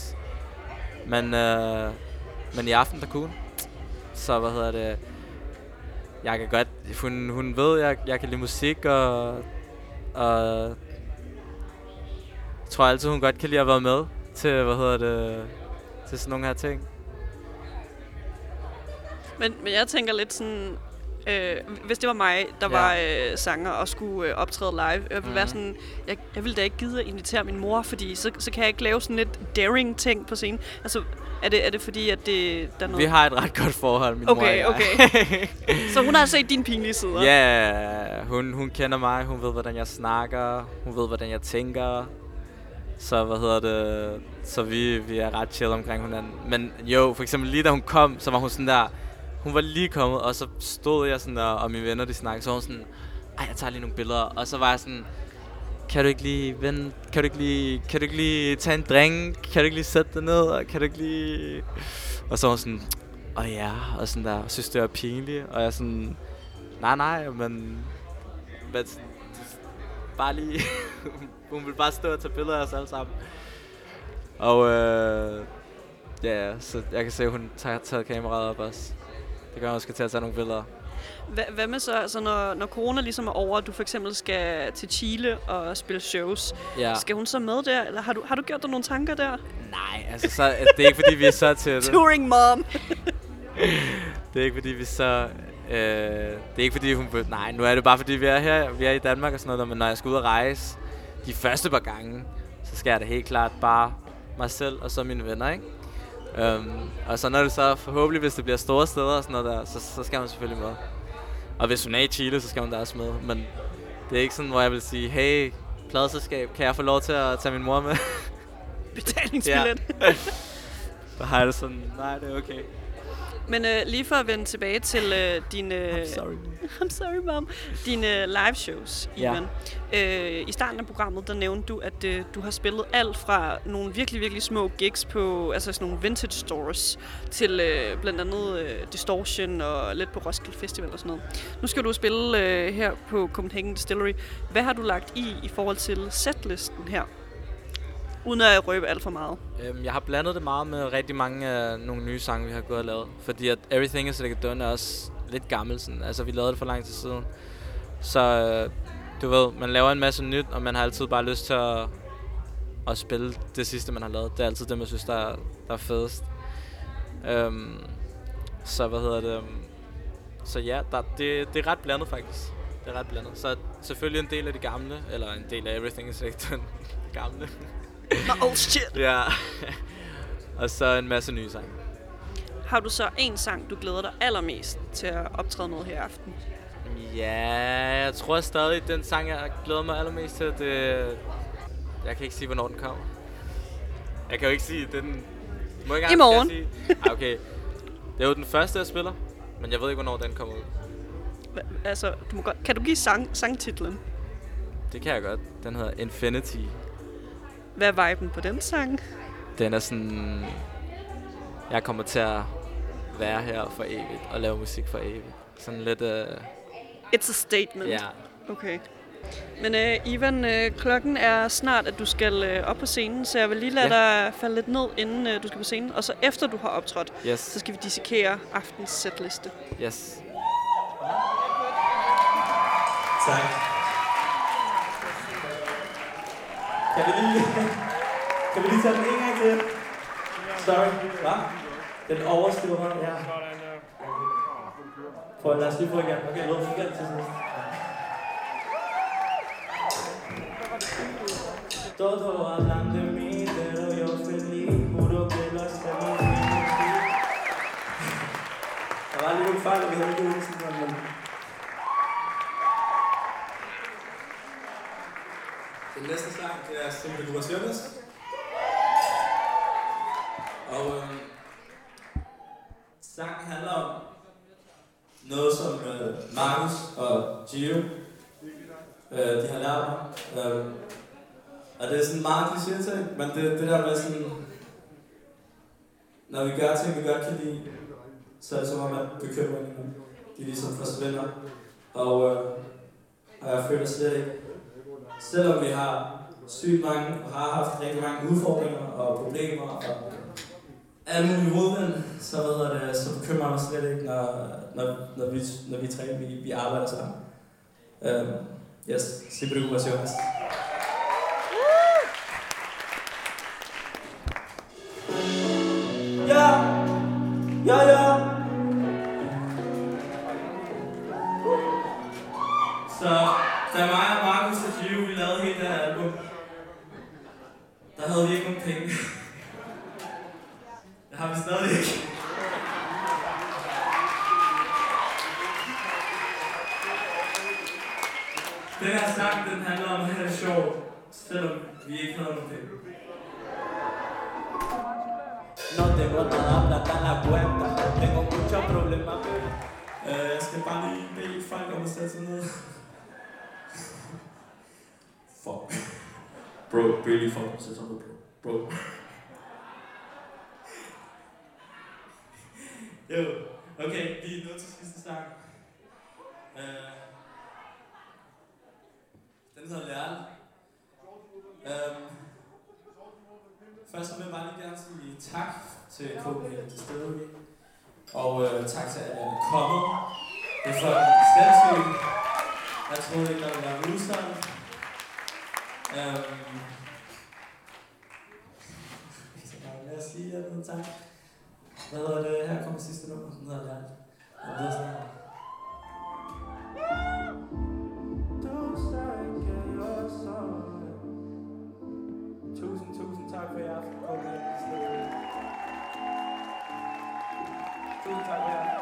Men, øh, men i aften der kunne hun. Så hvad hedder det? Jeg kan godt, hun, hun ved, jeg, jeg kan lide musik, og, og jeg tror altid, hun godt kan lide at være med til, hvad hedder det, til sådan nogle her ting. Men, men jeg tænker lidt sådan... Øh, hvis det var mig, der Ja. var øh, sanger og skulle øh, optræde live, jeg ville mm. være Mhm. sådan, jeg, jeg ville da ikke gide at invitere min mor, fordi så, så kan jeg ikke lave sådan lidt daring ting på scenen. Altså, er det, er det fordi, at det, der er noget... Vi har et ret godt forhold, min mor og Okay, jeg. okay. (laughs) Så hun har set dine pinlige sider? Ja, hun, hun kender mig, hun ved, hvordan jeg snakker, hun ved, hvordan jeg tænker. Så hvad hedder det, så vi, vi er ret chill omkring hinanden. Men jo, for eksempel lige da hun kom, så var hun sådan der, hun var lige kommet, og så stod jeg sådan der, og mine venner de snakkede, så var hun sådan, ej, jeg tager lige nogle billeder. Og så var jeg sådan, kan du ikke lige, vende, kan du ikke lige, kan du ikke lige tage en drink? Kan du ikke lige sætte dig ned? Og kan du ikke lige... Og så var hun sådan, og ja, og sådan der, synes det var pinligt. Og jeg sådan, nej, nej, men... men bare lige... (laughs) hun vil bare stå og tage billeder af os alle sammen. Og øh, ja, så jeg kan se, at hun tager taget kameraet op også. Det gør, hun skal til at tage nogle billeder. Hvad, hvad med så, altså når, når corona ligesom er over, og du for eksempel skal til Chile og spille shows, Ja. skal hun så med der, eller har du, har du gjort dig nogle tanker der? Nej, altså så, det er ikke fordi, vi er så til det. (laughs) Touring mom! (laughs) Det er ikke fordi, vi så... Øh, det er ikke fordi, hun... Nej, nu er det bare fordi, vi er her. Vi er i Danmark og sådan noget. Men når jeg skal ud og rejse de første par gange, så skal jeg da helt klart bare mig selv og så mine venner, ikke? Um, og så når det så forhåbentlig, hvis det bliver store steder og sådan noget der, så, så skal hun selvfølgelig med. Og hvis hun er i Chile, så skal hun da også med. Men det er ikke sådan, hvor jeg vil sige, hey, pladeselskab, kan jeg få lov til at tage min mor med? (laughs) Betalingsbillet. Så har jeg det sådan, nej, det er okay. Men øh, lige for at vende tilbage til øh, dine... Øh, I'm sorry. (laughs) I'm sorry, mom. Dine live shows, Ja. Ivan. Øh, I starten af programmet, der nævnte du, at øh, du har spillet alt fra nogle virkelig, virkelig små gigs på altså sådan nogle vintage stores, til øh, blandt andet øh, Distortion og lidt på Roskilde Festival og sådan noget. Nu skal du spille øh, her på Copenhagen Distillery. Hvad har du lagt i i forhold til setlisten her? Uden at røbe alt for meget. Øhm, jeg har blandet det meget med rigtig mange af nogle nye sange, vi har gået og lavet. Fordi at Everything is Like a Done er også lidt gammel. Sådan. Altså, vi lavede det for lang tid siden. Så øh, du ved, man laver en masse nyt, og man har altid bare lyst til at, at spille det sidste, man har lavet. Det er altid det, man synes, der er, der er fedest. Øhm, så hvad hedder det? Så ja, der, det, det er ret blandet faktisk. Det er ret blandet. Så selvfølgelig en del af de gamle, eller en del af Everything is Like Done. (laughs) Gamle. Nå, oh shit! Ja. (laughs) og så en masse nye sange. Har du så en sang, du glæder dig allermest til at optræde med her i aften? Ja, jeg tror stadig, den sang, jeg glæder mig allermest til, det... Jeg kan ikke sige, hvornår den kommer. Jeg kan jo ikke sige, den... Må jeg ikke I morgen. Sige? Ej, okay. Det er jo den første, jeg spiller. Men jeg ved ikke, hvornår den kommer ud. Hva, altså, du må godt, kan du give sang, sangtitlen? Det kan jeg godt. Den hedder Infinity. Hvad er viben på den sang? Den er sådan... Jeg kommer til at være her for evigt og lave musik for evigt. Sådan lidt... Uh, It's a statement. ja, Okay. Men øh, Ivan, øh, klokken er snart, at du skal øh, op på scenen, så jeg vil lige lade ja. dig falde lidt ned, inden øh, du skal på scenen. Og så efter du har optrådt, yes, så skal vi dissekere aftens setliste. yes. Tak. Kan vi lige, kan vi lige tage den en gang til? Sorry. hva? Den overskriver mig, ja. For lad os lige få igen. Okay, lad os igen til sidst. Todo hablan de mí, pero yo feliz, juro que lo hacemos bien. Der var lige nogle fejl, og vi havde ikke øvelsen, men... Den næste sang, det er Simple Simplificaciones. Og øhm, sangen handler om noget, som øh, Markus og Gio øh, de har lært mig. Øh, og det er sådan meget kliché ting, men det, det der med sådan, når vi gør ting, vi godt kan lide, så er det som om, at bekymringerne, de ligesom forsvinder. Og, øh, og jeg føler slet ikke, selvom vi har sygt mange, og har haft rigtig mange udfordringer og problemer, og alle mulige hovedvind, så, ved jeg det, så bekymrer jeg mig slet ikke, når, når, når, vi, når vi træner, vi, vi arbejder sammen. Um, yes, sin preocupaciones. Ja, om at sætte sig ned. Fuck. Bro, om at sætte sig ned, bro. Bro. jo, okay, vi er nået til sidste sang. Øh, den hedder Lærl. Øhm, først vil jeg bare lige gerne sige tak til Copenhagen Distillery. Og øh, tak til alle, der er kommet. Det er fucking sindssygt. Jeg troede ikke, der ville være modstand. Øhm, så lad os sige, at noget tak. Hvad hedder det? Her kommer sidste nummer. Sådan hedder det. Og det er sådan her. Tusind, tusind tak for i aften, Tusind tak for i aften.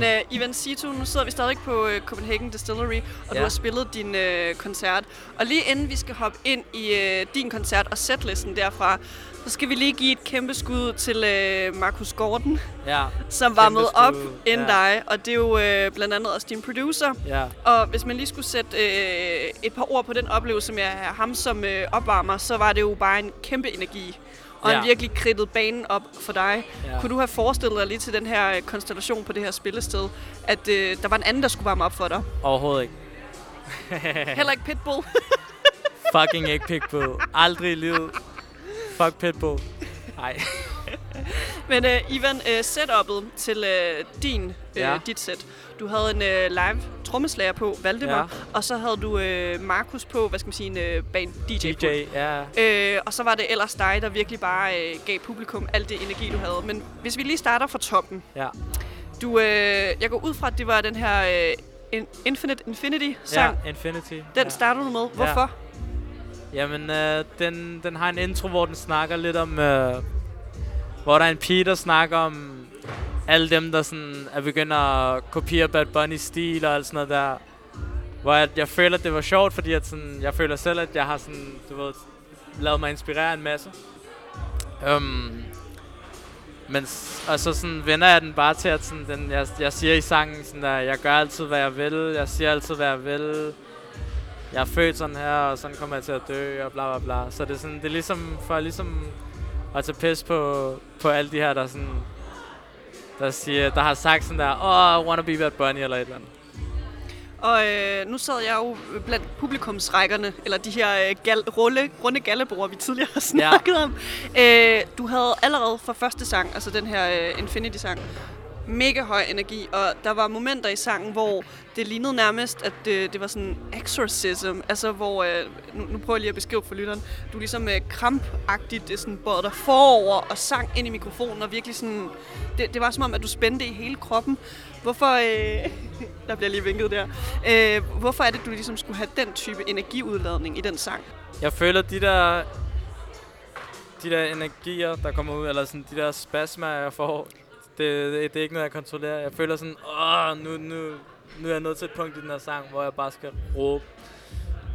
Men øh, Ivan Situ, nu sidder vi stadig på øh, Copenhagen Distillery, og ja. Du har spillet din øh, koncert. Og lige inden vi skal hoppe ind i øh, din koncert og setlisten derfra, så skal vi lige give et kæmpe skud til øh, Markus Gordon, Ja, som var med op inden ja. dig. Og det er jo øh, blandt andet også din producer. ja. Og hvis man lige skulle sætte øh, et par ord på den oplevelse med at have ham som øh, opvarmer, så var det jo bare en kæmpe energi. Og ja. Han virkelig kridtet banen op for dig. Ja. Kunne du have forestillet dig lige til den her øh, konstellation på det her spillested, at øh, der var en anden, der skulle varme op for dig? Overhovedet ikke. (laughs) Heller ikke Pitbull. (laughs) Fucking ikke Pitbull. Aldrig i livet. Fuck Pitbull. Nej. (laughs) Men øh, Ivan, øh, setup'et til øh, din, øh, Ja. dit set. Du havde en øh, live trommeslager på, Valdemar, Ja. og så havde du øh, Markus på, hvad skal man sige, en øh, band DJ. DJ, ja. Øh, og så var det ellers dig, der virkelig bare øh, gav publikum alt det energi, du havde. Men hvis vi lige starter fra toppen. Ja. Du, øh, jeg går ud fra, at det var den her øh, In- Infinite Infinity-sang. Ja, Infinity. Den ja. starter du med. Hvorfor? Jamen, øh, den, den har en intro, hvor den snakker lidt om... Øh, hvor der er en pige, der snakker om alle dem, der sådan er begyndt at kopiere Bad Bunny's stil og alt sådan noget der. hvor jeg, jeg føler, det var sjovt, fordi at sådan, jeg føler selv, at jeg har sådan, du ved, lavet mig inspirere en masse. Um, men og så sådan vender jeg den bare til, at sådan, den, jeg, jeg siger i sangen, sådan der, jeg gør altid, hvad jeg vil, jeg siger altid, hvad jeg vil. Jeg er født sådan her, og sådan kommer jeg til at dø, og bla bla bla. Så det er, sådan, det er ligesom for ligesom at tage pis på, på alle de her, der sådan, der, siger, der har sagt sådan der, oh, I wanna be Bad Bunny, eller et eller andet. Og øh, nu sad jeg jo blandt publikumsrækkerne, eller de her øh, gal- rulle, runde gallebord, vi tidligere har snakket ja. om. Øh, du havde allerede fra første sang, altså den her øh, Infinity-sang, mega høj energi, og der var momenter i sangen, hvor det lignede nærmest, at det, det var sådan exorcism, altså hvor, øh, nu, nu prøver jeg lige at beskrive for lytteren, du ligesom øh, krampagtigt det sådan både forover og sang ind i mikrofonen, og virkelig sådan, det, det var som om, at du spændte i hele kroppen. Hvorfor, øh, (laughs) der bliver lige vinket der, øh, hvorfor er det, du ligesom skulle have den type energiudladning i den sang? Jeg føler, de der, de der energier, der kommer ud, eller sådan de der spasmer, jeg får, det, det, det er ikke noget, jeg kontrollerer. Jeg føler sådan, åh, nu, nu, nu er jeg nået til et punkt i den her sang, hvor jeg bare skal råbe.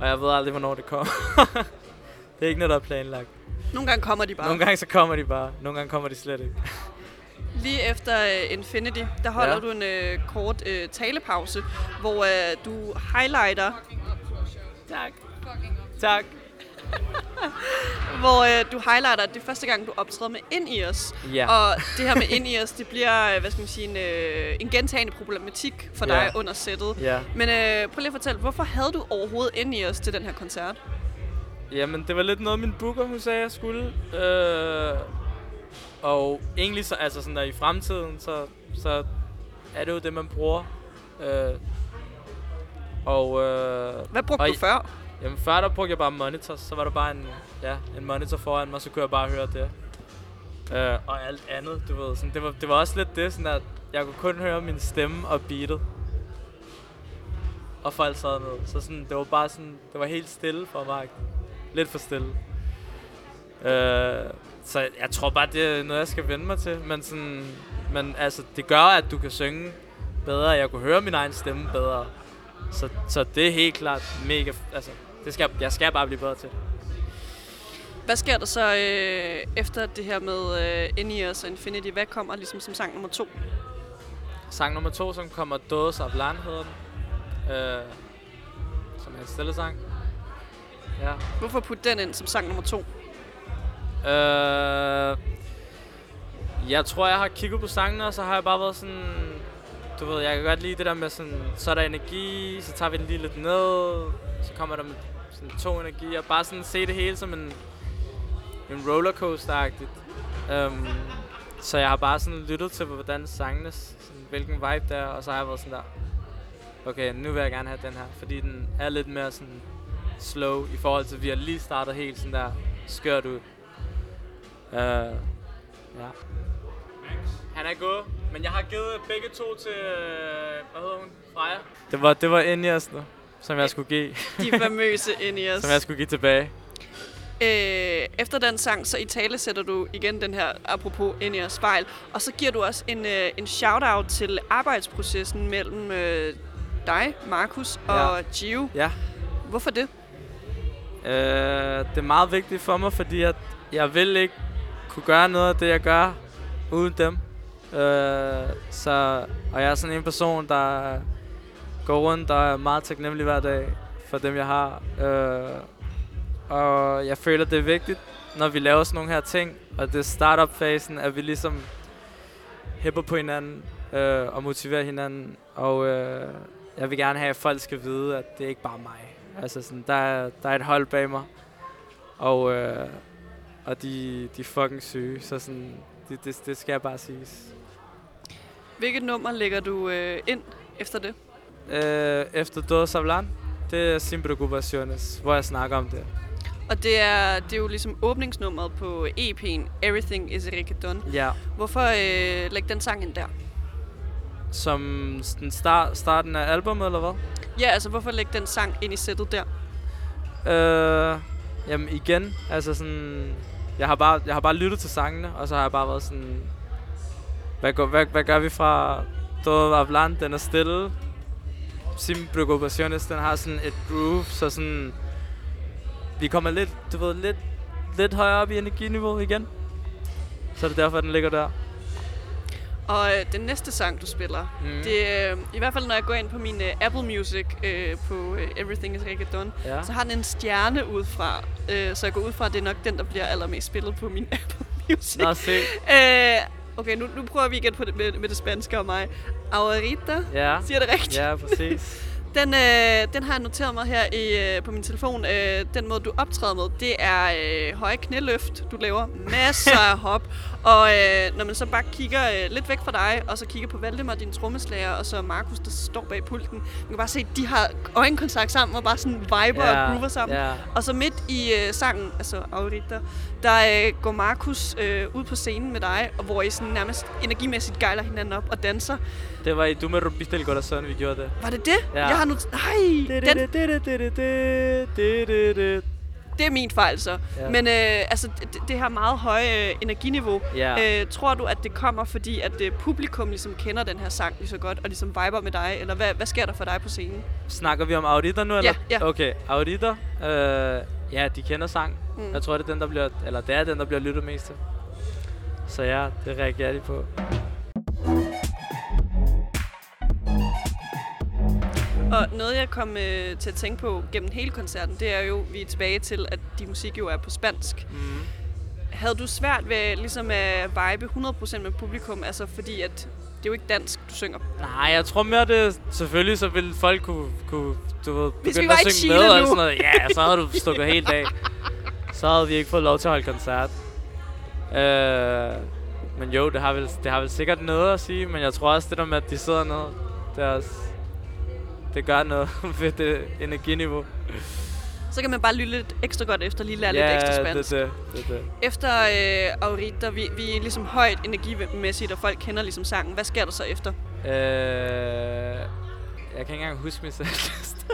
Og jeg ved aldrig, hvornår det kommer. (laughs) det er ikke noget, der er planlagt. Nogle gange kommer de bare. Nogle gange så kommer de bare, nogle gange kommer de slet ikke. (laughs) Lige efter uh, Infinity, der holder ja. Ja. du en uh, kort uh, talepause, hvor uh, du highlighter, Tak. Tak. (laughs) hvor uh, du highlighter, at det er første gang, du optræder med Ind i os. Ja. Og det her med Ind i os, det bliver, øh, hvad skal man sige, en, uh, en gentagende problematik for Ja. dig under sættet. Ja. Men uh, prøv lige at fortælle, hvorfor havde du overhovedet Ind i os til den her koncert? Jamen, det var lidt noget, min booker, hun sagde, jeg skulle. Øh, og egentlig så, altså sådan der i fremtiden, så, så er det jo det, man bruger. Øh, og øh, Hvad brugte Og du før? Jamen, før der brugte jeg bare monitor, så var der bare en, ja, en monitor foran mig, så kunne jeg bare høre det. Øh, og alt andet, du ved. Sådan, det, var, det var også lidt det, sådan at jeg kunne kun høre min stemme og beatet. Og folk sad ned. Så sådan, det var bare sådan, det var helt stille for mig. Lidt for stille. Øh, så jeg tror bare, det er noget, jeg skal vende mig til. Men, sådan, men altså, det gør, at du kan synge bedre. Jeg kunne høre min egen stemme bedre. Så, så det er helt klart mega... Altså, det skal, jeg skal bare blive bedre til. Hvad sker der så øh, efter det her med øh, Ind i os og Infinity? Hvad kommer ligesom som sang nummer to? Sang nummer to, som kommer Dos of Land, hedder den. Øh, som er en stille sang. Ja. Hvorfor putte den ind som sang nummer to? Øh, jeg tror, jeg har kigget på sangene, og så har jeg bare været sådan... Du ved, jeg kan godt lide det der med sådan... Så er der energi, så tager vi den lige lidt ned. Så kommer der med sådan to og Bare sådan se det hele som en... En rollercoaster-agtigt. Um, så jeg har bare sådan lyttet til, hvordan sangene... Sådan, hvilken vibe der er, og så har jeg været sådan der... Okay, nu vil jeg gerne have den her, fordi den er lidt mere sådan slow i forhold til, at vi har lige startet helt sådan der skørt ud. Uh, ja. Han er gået, men jeg har givet begge to til, øh, hvad hedder hun, Freja. Det var, det var Enias nu, som jeg skulle give, De famøse Ind i (laughs) os. som jeg skulle give tilbage. Øh, efter den sang, så i tale sætter du igen den her, apropos ind i os spejl, og så giver du også en, øh, en shout-out til arbejdsprocessen mellem øh, dig, Markus og Gio. Ja. Hvorfor det? Øh, det er meget vigtigt for mig, fordi at jeg vil ikke kunne gøre noget af det, jeg gør, uden dem. Øh, så, og jeg er sådan en person, der går rundt og er meget taknemmelig hver dag for dem, jeg har. Øh, og jeg føler, det er vigtigt, når vi laver sådan nogle her ting, og det er startup-fasen, at vi ligesom hæpper på hinanden øh, og motiverer hinanden. Og øh, jeg vil gerne have, at folk skal vide, at det er ikke bare mig. Altså sådan, der, er, der er et hold bag mig, og, øh, og de, de er fucking syge, så sådan, det, det, det skal jeg bare siges. Hvilket nummer lægger du øh, ind efter det? Øh, efter Dos Hablan, det er Sin Preocupaciones, hvor jeg snakker om det. Og det er, det er jo ligesom åbningsnummeret på EP'en Everything is Reggaeton. Ja, Hvorfor øh, lægge den sang ind der? som den start, starten af albumet, eller hvad? Ja, altså hvorfor lægge den sang ind i sættet der? Øh, jamen igen, altså sådan, jeg har, bare, jeg har bare lyttet til sangene, og så har jeg bare været sådan, hvad, hvad, hvad gør vi fra Todo Hablan, den er stille, Sin Preocupaciones, den har sådan et groove, så sådan... Vi kommer lidt, du ved, lidt, lidt højere op i energiniveau igen. Så er det derfor, den ligger der. Og øh, den næste sang, du spiller, Mm. det øh, i hvert fald når jeg går ind på min øh, Apple Music øh, på øh, Everything is Reggaeton, Ja. så har den en stjerne ud fra. Øh, så jeg går ud fra, at det er nok den, der bliver allermest spillet på min (laughs) Apple Music. Nå, se. Øh, okay, nu, nu prøver vi igen på det, med, med det spanske og mig. Aurita, Ja. siger det rigtigt? Ja, præcis. (laughs) Den, øh, den har jeg noteret mig her i, øh, på min telefon. Øh, den måde, du optræder med, det er øh, høje knæløft. Du laver masser af hop. Og øh, når man så bare kigger øh, lidt væk fra dig, og så kigger på Valdemar, din trommeslager, og så Markus, der står bag pulten. Man kan bare se, at de har øjenkontakt sammen og bare sådan viber Ja, og groover sammen. ja. Og så midt i øh, sangen, altså Aurita, der øh, går Markus øh, ud på scenen med dig, og hvor I sådan nærmest energimæssigt gejler hinanden op og danser. Det var i Du me rompiste el corazón, vi gjorde det. Var det det? Ja. Jeg har nu... Nej, den, det er min fejl så. Ja. Men øh, altså, det, det her meget høje øh, energiniveau, Ja. øh, tror du, at det kommer, fordi at øh, publikum ligesom kender den her sang lige så godt, og ligesom viber med dig? Eller hvad, hvad sker der for dig på scenen? Snakker vi om Audita nu, eller? ja. Okay, Audita, øh, ja, de kender sang. Mm. Jeg tror, det er den, der bliver, eller det er den, der bliver lyttet mest til. Så ja, det reagerer de på. Og noget, jeg kom øh, til at tænke på gennem hele koncerten, det er jo, vi er tilbage til, at de musik jo er på spansk. Mm. Havde du svært ved ligesom at vibe 100% med publikum? Altså fordi, at det er jo ikke dansk, du synger. Nej, jeg tror mere, det selvfølgelig, så ville folk kunne, kunne du ved, Hvis vi begynde at synge med og nu. sådan noget. Ja, så havde du stukket helt af. Så havde vi ikke fået lov til at holde koncert. Øh, men jo, det har, vel, det har vel sikkert noget at sige, men jeg tror også, det der med, at de sidder ned, det, er også, det gør noget (laughs) ved det energiniveau. Så kan man bare lytte lidt ekstra godt efter, lige lære ja, lidt ekstra spansk. det er det. det, det. Efter øh, Aurita, vi, vi er ligesom højt energimæssigt, og folk kender ligesom sangen. Hvad sker der så efter? Øh, jeg kan ikke engang huske min sætliste.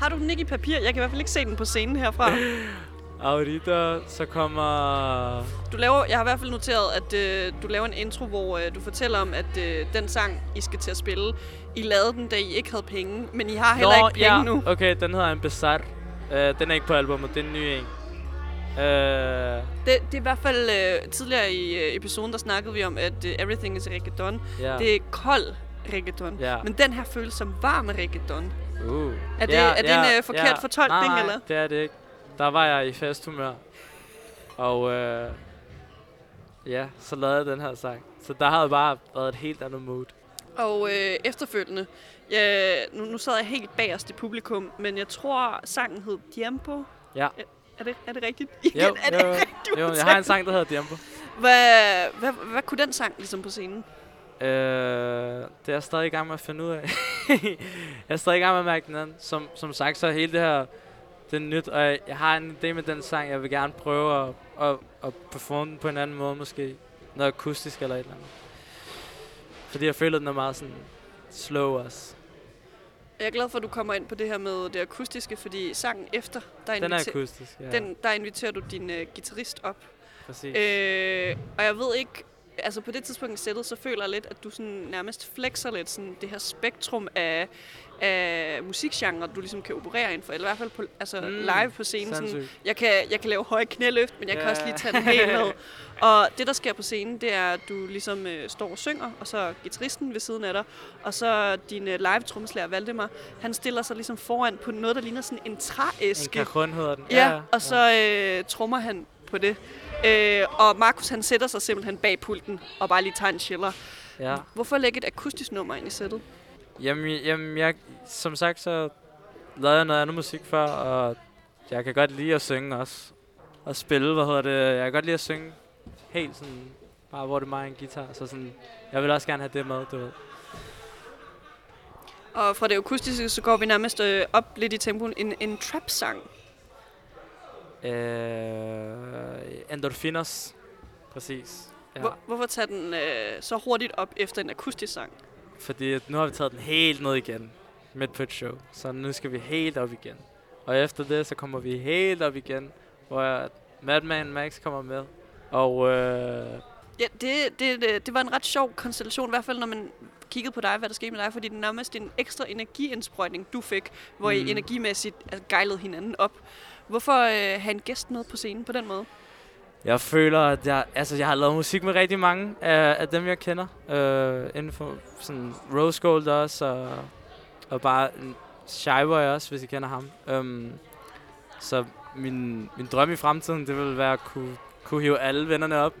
Har du den ikke i papir? Jeg kan i hvert fald ikke se den på scenen herfra. (laughs) Audita, så kommer... Du laver, jeg har i hvert fald noteret, at øh, du laver en intro, hvor øh, du fortæller om, at øh, den sang, I skal til at spille, I lavede den, da I ikke havde penge, men I har heller ikke penge ja. nu. Okay, den hedder en Bizarre. Uh, den er ikke på albumet, det er en ny en. Uh, Det, det er i hvert fald øh, tidligere i øh, episoden, der snakkede vi om, at øh, Everything is Reggaeton. ja. Det er kold reggaeton. Ja. Men den her føles som varm reggaeton. Uh. Er det- er det en, øh, forkert fortolkning, nej, nej, eller? det er det ikke. Der var jeg i festhumør. Og uh, ja, så lavede jeg den her sang. Så der havde bare været et helt andet mood. Og øh, efterfølgende, ja, nu, nu sad jeg helt bagerst i publikum, men jeg tror, sangen hed Tiempo. Ja. Er det, er det rigtigt? Jo, er det jo, rigtigt jo, jeg har en sang, der hedder Diambo. Hvad, hvad, hvad kunne den sang ligesom på scenen? Øh, det er jeg stadig i gang med at finde ud af. (laughs) jeg er stadig i gang med at mærke den anden. Som, som sagt, så er hele det her det er nyt, og jeg, har en idé med den sang. Jeg vil gerne prøve at, at, at performe den på en anden måde måske. Noget akustisk eller et eller andet. Fordi jeg føler, den er meget sådan slow også. Jeg er glad for, at du kommer ind på det her med det akustiske, fordi sangen efter, der, Den er inviter- akustisk, ja. den, der inviterer du din øh, guitarist op. præcis. Øh, og jeg ved ikke, altså på det tidspunkt i sættet, så føler jeg lidt, at du sådan nærmest flexer lidt sådan det her spektrum af, af musikgenre, du ligesom kan operere inden for, eller i hvert fald på, altså Mm, live på scenen. Sådan, jeg, kan, jeg kan lave høje knæløft, men jeg kan Ja. også lige tage den helt ned. (laughs) Og det, der sker på scenen, det er, at du ligesom øh, står og synger, og så guitaristen ved siden af dig, og så din øh, live trommeslager Valdemar, han stiller sig ligesom foran på noget, der ligner sådan en En trææske. cajon hedder den. Ja, og så øh, trummer han på det. Øh, og Markus han sætter sig simpelthen bag pulten og bare lige tager en chiller. Ja. Hvorfor lægge et akustisk nummer ind i sættet? Jamen, jamen jeg, som sagt, så lavede jeg noget andet musik før, og jeg kan godt lide at synge også. Og spille, hvad hedder det, jeg kan godt lide at synge helt sådan, bare hvor det er mig en guitar, så sådan, jeg vil også gerne have det med, du ved. Og fra det akustiske, så går vi nærmest øh, op lidt i tempoen. En, en trap-sang. Øh, endorfinos, præcis. Ja. Hvor, hvorfor tage den øh, så hurtigt op efter en akustisk sang? Fordi nu har vi taget den helt ned igen, midt på et show. Så nu skal vi helt op igen. Og efter det, så kommer vi helt op igen, hvor Madman Max kommer med. Og øh, Ja, det, det, det, det var en ret sjov konstellation, i hvert fald når man kigget på dig, hvad der skete med dig, fordi det er nærmest en ekstra energiindsprøjtning, du fik, hvor I Mm. energimæssigt altså, gejlede hinanden op. Hvorfor øh, have en gæst med på scenen på den måde? Jeg føler, at jeg, altså, jeg har lavet musik med rigtig mange af, af dem, jeg kender. Øh, inden for sådan Rose Gold også, og, og bare Shyboy også, hvis I kender ham. Um, så min, min drøm i fremtiden, det vil være at kunne, kunne hive alle vennerne op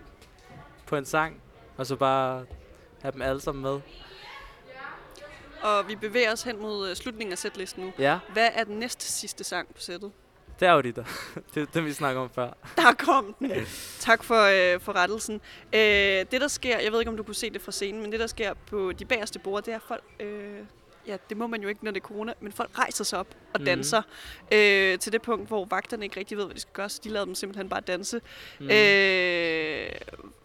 på en sang, og så bare have dem alle sammen med. Og vi bevæger os hen mod øh, slutningen af sætlisten nu. Ja, Hvad er den næste sidste sang på sættet? Det er der. (laughs) det er dem, vi snakker om før. Der kom den. tak for, øh, for rettelsen. Øh, det, der sker, jeg ved ikke, om du kunne se det fra scenen, men det, der sker på de bagerste borde, det er, at folk... Øh, ja, det må man jo ikke, når det er corona, men folk rejser sig op og Mhm. danser øh, til det punkt, hvor vagterne ikke rigtig ved, hvad de skal gøre, så de lader dem simpelthen bare danse. Mm. Mm. Øh,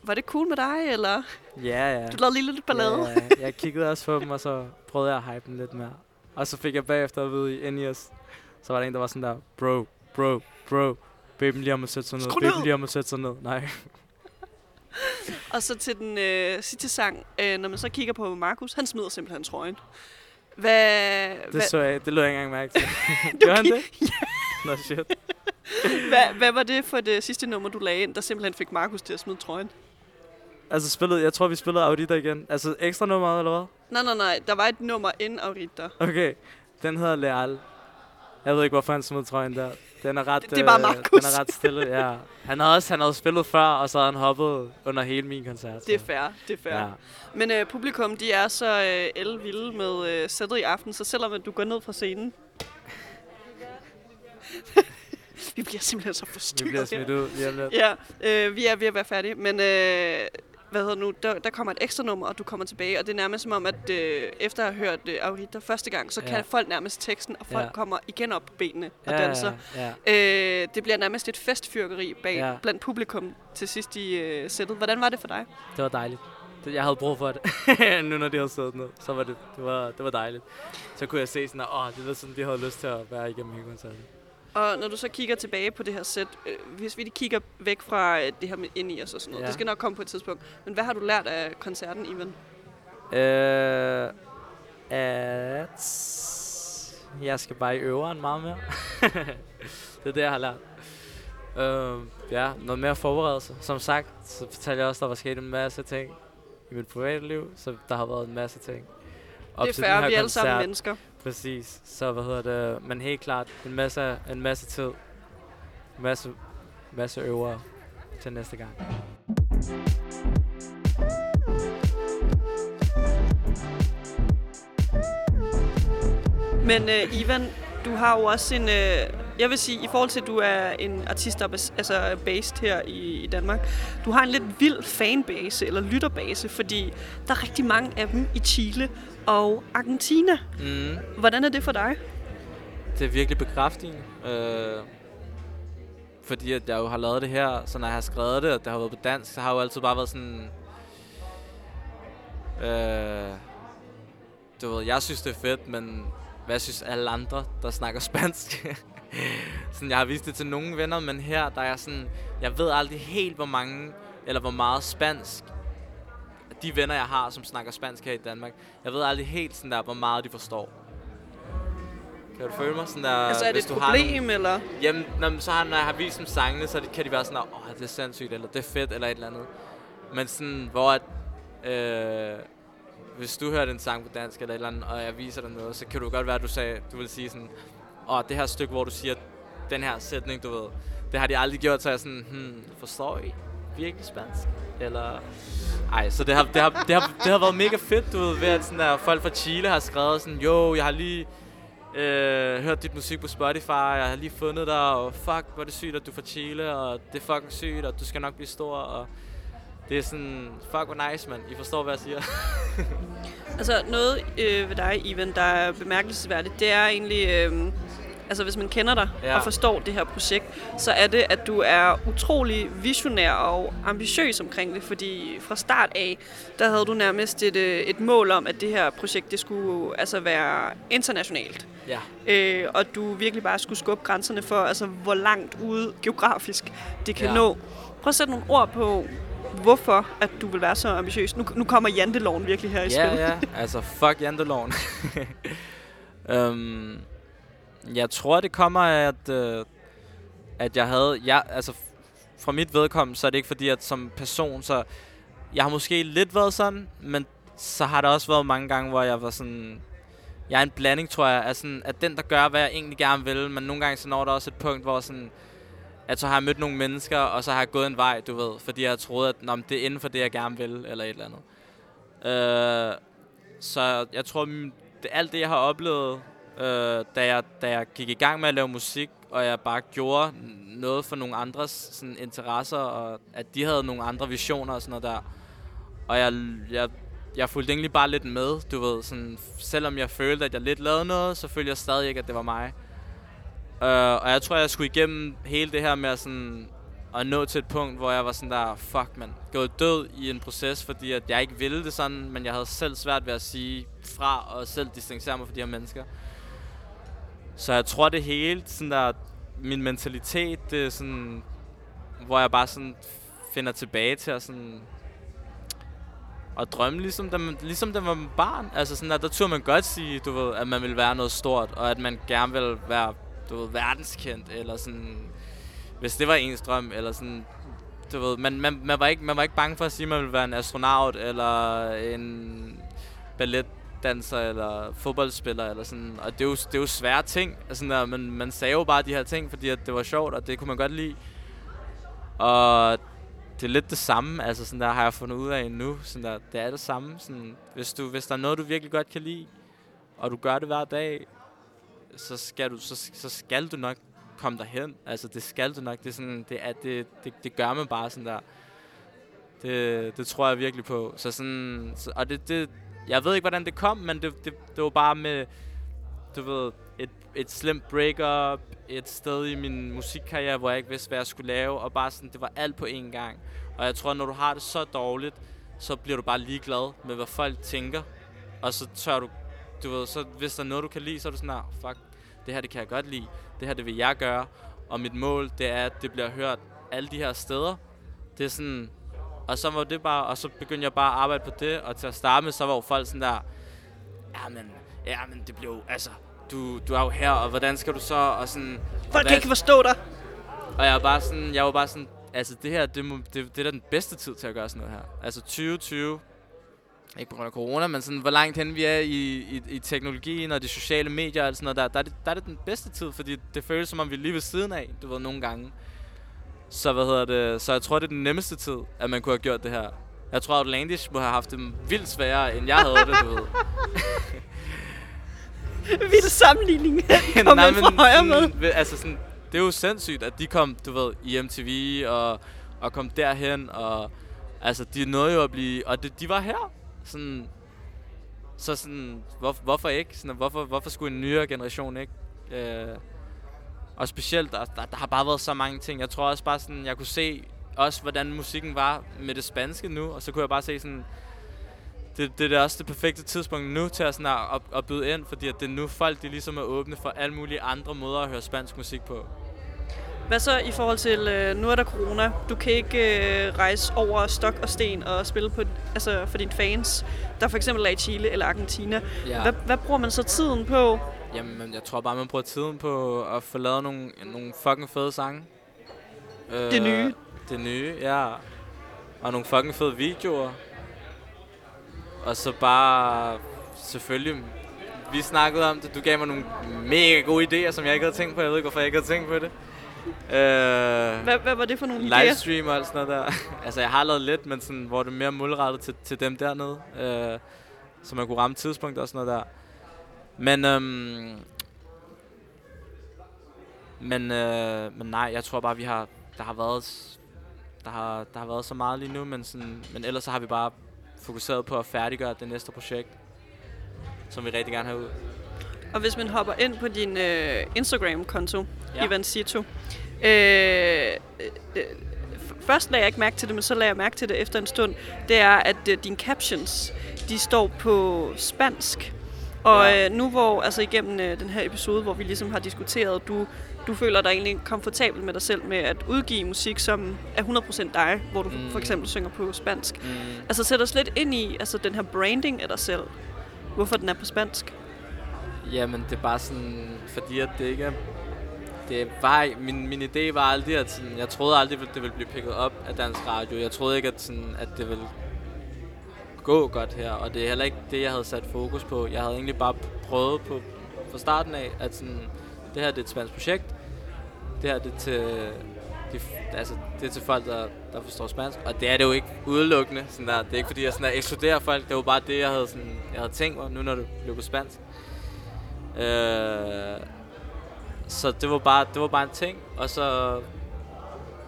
var det cool med dig, eller? ja, ja. Du lavede lige lidt ballade. Ja, jeg kiggede også på dem, og så prøvede jeg at hype dem lidt mere. Og så fik jeg bagefter at vide i NES, så var der en, der var sådan der, bro, bro, bro, baben lige om at sætte sig ned, Skru baben ned! lige om at sætte sig ned. Nej. (laughs) Og så til den øh, sidste sang, øh, når man så kigger på Markus, han smider simpelthen trøjen. Hvad, Det hvad, så jeg, det lød jeg ikke engang mærke til. (laughs) (laughs) Gør han det? Nå, shit. hvad, hvad var det for det sidste nummer, du lagde ind, der simpelthen fik Markus til at smide trøjen? Altså spillede, jeg tror vi spillede Audita igen. Altså ekstra nummer eller hvad? Nej, nej, nej. Der var et nummer inden Aurita. Okay, den hedder Leal. Jeg ved ikke, hvorfor han smed trøjen der. Den er ret, Det- det er bare øh, Markus. Den er ret stille, ja. Han havde også han havde spillet før, og så havde han hoppet under hele min koncert. Det er så- fair, det er fair. Ja. Men øh, publikum, de er så øh, elvilde med øh, sættet i aften, så selvom at du går ned fra scenen... (laughs) vi bliver simpelthen så Vi forstyrret bliver her. smidt ud lige om lidt. Ja, øh, vi er ved at være færdige, men øh, hvad hedder nu, der, der kommer et ekstra nummer, og du kommer tilbage, og det er nærmest som om, at øh, efter at have hørt øh, Aurita første gang, så Ja. kan folk nærmest teksten, og folk Ja. kommer igen op på benene og ja, danser. Ja, ja. Øh, det bliver nærmest et festfyrkeri bag Ja. blandt publikum til sidst i øh, sættet. Hvordan var det for dig? Det var dejligt. Det, jeg havde brug for det. (laughs) nu når de havde siddet ned, så var det, det, var, det var dejligt. Så kunne jeg se sådan, at åh, det var sådan, de havde lyst til at være igennem hele koncerten. Og når du så kigger tilbage på det her sæt, øh, hvis vi lige kigger væk fra øh, det her med ind i os og sådan noget, Ja. det skal nok komme på et tidspunkt. Men hvad har du lært af koncerten, Ivan? Øh, at jeg skal bare i øveren meget mere. (laughs) det er det, jeg har lært. Øh, ja, noget mere forberedelse. Som sagt, så fortalte jeg også, der var sket en masse ting i mit private liv, så der har været en masse ting. Op det er her vi er alle sammen mennesker. Præcis. Så hvad hedder det? Men helt klart en masse, en masse tid. Masse, masse øvere til næste gang. Men øh, Ivan, du har jo også en... Øh, jeg vil sige, i forhold til, at du er en artist, der er bas- altså based her i, i Danmark, du har en lidt vild fanbase, eller lytterbase, fordi der er rigtig mange af dem i Chile og Argentina. Mm. Hvordan er det for dig? Det er virkelig bekræftende. Øh, fordi at jeg jo har lavet det her, så når jeg har skrevet det, og det har været på dansk, så har jeg jo altid bare været sådan... Øh, du ved, jeg synes, det er fedt, men hvad synes alle andre, der snakker spansk? (laughs) sådan, jeg har vist det til nogle venner, men her, der er sådan... Jeg ved aldrig helt, hvor mange, eller hvor meget spansk de venner, jeg har, som snakker spansk her i Danmark. Jeg ved aldrig helt sådan der, hvor meget de forstår. Kan du føle mig sådan der, altså er det hvis et du har nogle- problem, eller? Jamen, når, så har, når jeg har vist dem sangene, så kan de være sådan, åh, det er sindssygt, eller det er fedt, eller et eller andet. Men sådan, hvor at, øh, hvis du hørte en sang på dansk eller et eller andet, og jeg viser dig noget, så kan du godt være, at du, sagde, du vil sige sådan, åh, det her stykke, hvor du siger den her sætning, du ved, det har de aldrig gjort, så jeg sådan, hmm, forstår I virkelig spansk? Eller, ej, så det har, det, har, det, har, det har været mega fedt, du ved, ved at sådan der, folk fra Chile har skrevet sådan, jo, jeg har lige øh, hørt dit musik på Spotify, jeg har lige fundet dig, og fuck, hvor er det sygt, at du er fra Chile, og det er fucking sygt, og du skal nok blive stor, og det er sådan, fuck, hvor nice, man. I forstår, hvad jeg siger. (laughs) Altså noget øh, ved dig, Ivan, der er bemærkelsesværdigt, det er egentlig, øh, altså hvis man kender dig Ja. ja. og forstår det her projekt, så er det, at du er utrolig visionær og ambitiøs omkring det, fordi fra start af, der havde du nærmest et, øh, et mål om, at det her projekt, det skulle altså være internationalt. Ja. Øh, og du virkelig bare skulle skubbe grænserne for, altså hvor langt ude geografisk det kan Ja. ja. nå. Prøv at sætte nogle ord på, hvorfor at du vil være så ambitiøs. Nu, nu kommer janteloven virkelig her i Ja, spil. ja. (laughs) Altså, fuck janteloven. (laughs) øhm, jeg tror, det kommer af, at, øh, at jeg havde... Jeg, altså, fra mit vedkommende, så er det ikke fordi, at som person, så... Jeg har måske lidt været sådan, men så har der også været mange gange, hvor jeg var sådan... Jeg er en blanding, tror jeg, af, sådan, at den, der gør, hvad jeg egentlig gerne vil, men nogle gange så når der også et punkt, hvor sådan, at så har jeg mødt nogle mennesker, og så har jeg gået en vej, du ved, fordi jeg har troet, at Nå, men det er inden for det, jeg gerne vil, eller et eller andet. Øh, så jeg tror, det, alt det, jeg har oplevet, øh, da, jeg, da jeg gik i gang med at lave musik, og jeg bare gjorde noget for nogle andres sådan, interesser, og at de havde nogle andre visioner og sådan noget der. Og jeg, jeg, jeg fulgte egentlig bare lidt med, du ved. Sådan, selvom jeg følte, at jeg lidt lavede noget, så følte jeg stadig ikke, at det var mig. Øh, og jeg tror, jeg skulle igennem hele det her med at, sådan, at nå til et punkt, hvor jeg var sådan der, fuck man, gået død i en proces, fordi at jeg ikke ville det sådan, men jeg havde selv svært ved at sige fra og selv distancere mig fra de her mennesker. Så jeg tror det hele, sådan der, min mentalitet, det er sådan, hvor jeg bare sådan finder tilbage til at sådan og drømme, ligesom da man, ligesom da man var barn. Altså sådan, at der turde man godt sige, du ved, at man ville være noget stort, og at man gerne ville være, du ved, verdenskendt, eller sådan, hvis det var ens drøm, eller sådan, du ved, man, man, man, var, ikke, man var ikke bange for at sige, at man ville være en astronaut, eller en ballet balletdanser, eller fodboldspiller, eller sådan, og det er jo, det er jo svære ting, altså, der, man, man sagde jo bare de her ting, fordi at det var sjovt, og det kunne man godt lide. Og det er lidt det samme, altså sådan der har jeg fundet ud af nu, sådan der, det er det samme, sådan, hvis, du, hvis der er noget, du virkelig godt kan lide, og du gør det hver dag, så skal du, så, så skal du nok komme derhen, altså det skal du nok, det er sådan, det, er, det, det, det gør man bare sådan der, det, det tror jeg virkelig på, så sådan, så, og det, det, jeg ved ikke, hvordan det kom, men det, det, det var bare med, du ved, et, et slemt breakup, et sted i min musikkarriere, hvor jeg ikke vidste, hvad jeg skulle lave, og bare sådan, det var alt på én gang. Og jeg tror, når du har det så dårligt, så bliver du bare ligeglad med, hvad folk tænker. Og så tør du, du ved, så hvis der er noget, du kan lide, så er du sådan, nah, fuck, det her, det kan jeg godt lide. Det her, det vil jeg gøre. Og mit mål, det er, at det bliver hørt alle de her steder. Det er sådan, og så var det bare, og så begyndte jeg bare at arbejde på det, og til at starte med, så var jo folk sådan der, ja, men, ja, men det blev, altså, du, du er jo her, og hvordan skal du så, og sådan... og Folk hvad- kan ikke forstå dig. og jeg var bare sådan, jeg var bare sådan, altså det her, det, må, det, det er da den bedste tid til at gøre sådan noget her. Altså 2020, ikke på grund af corona, men sådan, hvor langt hen vi er i, i, i teknologien og de sociale medier og sådan noget der, der er, det, der er det den bedste tid, fordi det føles som om vi er lige ved siden af, du ved, nogle gange. Så hvad hedder det, så jeg tror, det er den nemmeste tid, at man kunne have gjort det her. Jeg tror, at Landish må have haft det vildt sværere, end jeg havde det, du ved. (laughs) Vild sammenligning. (laughs) (laughs) Kom Nej, fra højre med. Altså sådan, det er jo sindssygt, at de kom, du ved, i MTV og, og kom derhen, og altså, de nåede jo at blive, og det, de var her. Sådan, så sådan, hvor, hvorfor ikke? Sådan, hvorfor, hvorfor skulle en nyere generation ikke? Øh, og specielt, der, der, der har bare været så mange ting. Jeg tror også bare sådan, jeg kunne se også, hvordan musikken var med det spanske nu, og så kunne jeg bare se sådan, det, det er også det perfekte tidspunkt nu til at, sådan at, at, at byde ind, fordi at det er nu folk, de ligesom er åbne for alle mulige andre måder at høre spansk musik på. Hvad så i forhold til, øh, nu er der corona, du kan ikke øh, rejse over stok og sten og spille på, altså for dine fans, der for eksempel er i Chile eller Argentina. Ja. Hvad, hvad bruger man så tiden på? Jamen, jeg tror bare, man bruger tiden på at få lavet nogle, nogle fucking fede sange. Øh, Det nye. Det nye, ja. Og nogle fucking fede videoer. Og så bare, selvfølgelig, vi snakkede om det. Du gav mig nogle mega gode idéer, som jeg ikke havde tænkt på. Jeg ved ikke, hvorfor jeg ikke havde tænkt på det. Øh, Hvad, hvad var det for nogle idéer? livestream og sådan noget der. (laughs) altså, jeg har lavet lidt, men sådan, hvor det er mere målrettet til, til dem dernede. Øh, så man kunne ramme tidspunkter og sådan noget der. Men, øhm, men, øh, men nej, jeg tror bare, vi har, der har været, der har, der har været så meget lige nu, men, sådan, men ellers så har vi bare fokuseret på at færdiggøre det næste projekt, som vi rigtig gerne har ud. Og hvis man hopper ind på din øh, Instagram-konto, ja. Ivan Cito, øh, øh, øh, først lagde jeg ikke mærke til det, men så lagde jeg mærke til det efter en stund, det er, at øh, dine captions, de står på spansk. Og Ja. øh, nu hvor, altså igennem øh, den her episode, hvor vi ligesom har diskuteret, du, du føler dig egentlig komfortabel med dig selv med at udgive musik, som er 100% dig, hvor du mm. Mm. for eksempel synger på spansk. Mm. Altså sæt os lidt ind i altså, den her branding af dig selv. Hvorfor den er på spansk. Jamen, det er bare sådan, fordi at det ikke er... Det var, min, min idé var aldrig, at sådan, jeg troede aldrig, at det ville blive picket op af dansk radio. Jeg troede ikke, at, sådan, at det ville gå godt her, og det er heller ikke det, jeg havde sat fokus på. Jeg havde egentlig bare prøvet på fra starten af, at sådan, det her det er et spansk projekt. Det her det er til, de, altså, det er til folk, der, der forstår spansk. Og det er det jo ikke udelukkende. Sådan der. Det er ikke fordi, jeg sådan der ekskluderer folk. Det var bare det, jeg havde, sådan, jeg havde tænkt mig, nu når det blev på spansk. Øh, så det var bare det var bare en ting, og så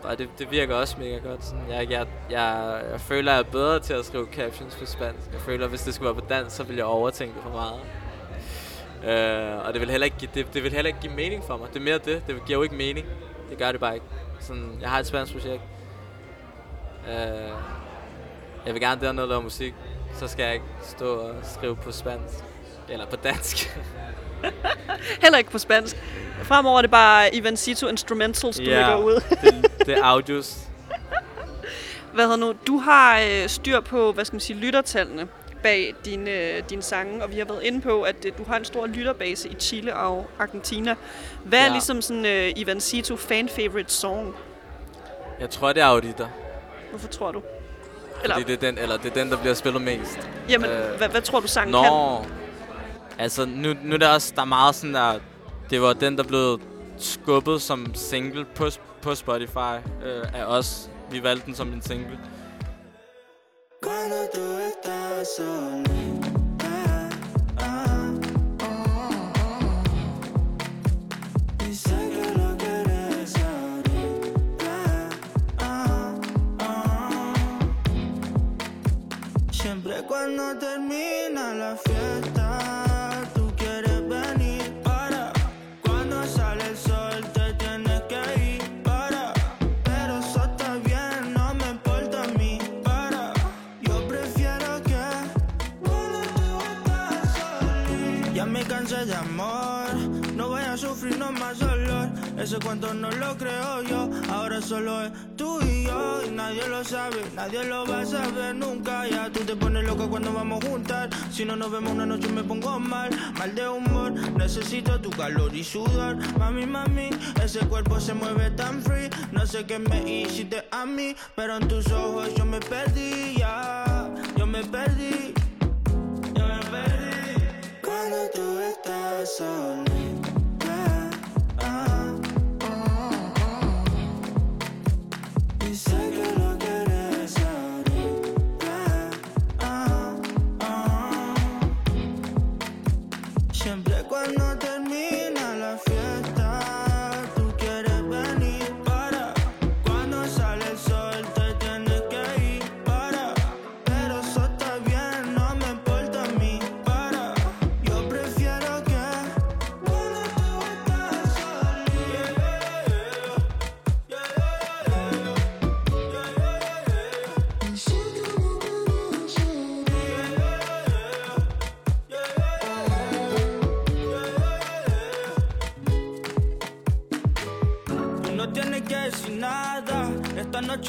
og det, det virker også mega godt. Sådan, jeg, jeg, jeg, jeg føler, jeg er bedre til at skrive captions på spansk. Jeg føler, hvis det skulle være på dansk, så ville jeg overtænke det for meget. Øh, og det vil, heller ikke, give- det, det vil heller ikke give mening for mig. Det er mere det. Det giver jo ikke mening. Det gør det bare ikke. Sådan, jeg har et spansk projekt. Øh, jeg vil gerne dernede lave musik. Så skal jeg ikke stå og skrive på spansk. Eller på dansk. (laughs) Heller ikke på spansk. Fremover er det bare Ivancito Instrumentals, du lægger ud. det, det er audios. (laughs) Hvad hedder nu? Du har øh, styr på, hvad skal man sige, lyttertallene bag dine, øh, dine sange, og vi har været inde på, at øh, du har en stor lytterbase i Chile og Argentina. Hvad er Ja. ligesom sådan øh, Ivancito fan-favorite song? Jeg tror, det er Audita. Hvorfor tror du? Eller, fordi det er, den, eller det er den, der bliver spillet mest. jamen, øh, hvad, hvad tror du sangen kan? Nå. Altså, nu, nu er der også der er meget sådan der... Det var den, der blev skubbet som single på, på Spotify øh, af os. Vi valgte den som en single. Cuando tú estás solita. Siempre cuando termina la fiesta, Ese cuento no lo creo yo, ahora solo es tú y yo. Y nadie lo sabe, nadie lo va a saber nunca. Ya tú te pones loca cuando vamos juntar. Si no nos vemos una noche me pongo mal, mal de humor. Necesito tu calor y sudor. Mami, mami, ese cuerpo se mueve tan free. No sé qué me hiciste a mí, pero en tus ojos yo me perdí, ya. Yo me perdí, yo me perdí. Cuando tú estás solita.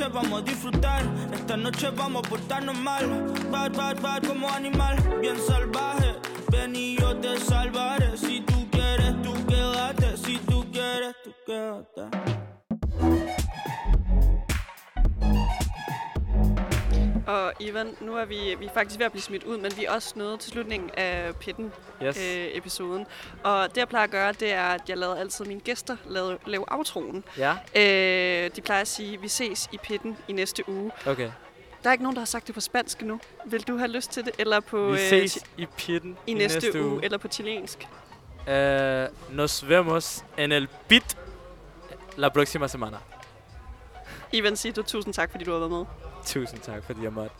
Vamos a disfrutar. Esta noche vamos a portarnos mal. Bad, bad, bad como animal. Bien salvaje. Ven y yo te salvaré. Si tú quieres, tú quédate. Si tú quieres, tú quédate. Og Ivan, nu er vi, vi er faktisk ved at blive smidt ud, men vi er også nået til slutningen af Pitten Yes. øh, episoden. Og det jeg plejer at gøre, det er, at jeg lader altid mine gæster lave, lave outroen. Ja, Øh, de plejer at sige, vi ses i Pitten i næste uge. okay. Der er ikke nogen, der har sagt det på spansk endnu. Vil du have lyst til det? Eller på, Vi øh, ses chi- i pitten i, næste, næste uge. Eller på chilensk. Uh, nos vemos en el pit la próxima semana. Ivan Sito, tusind tak, fordi du har været med. Tusind tak, fordi jeg måtte.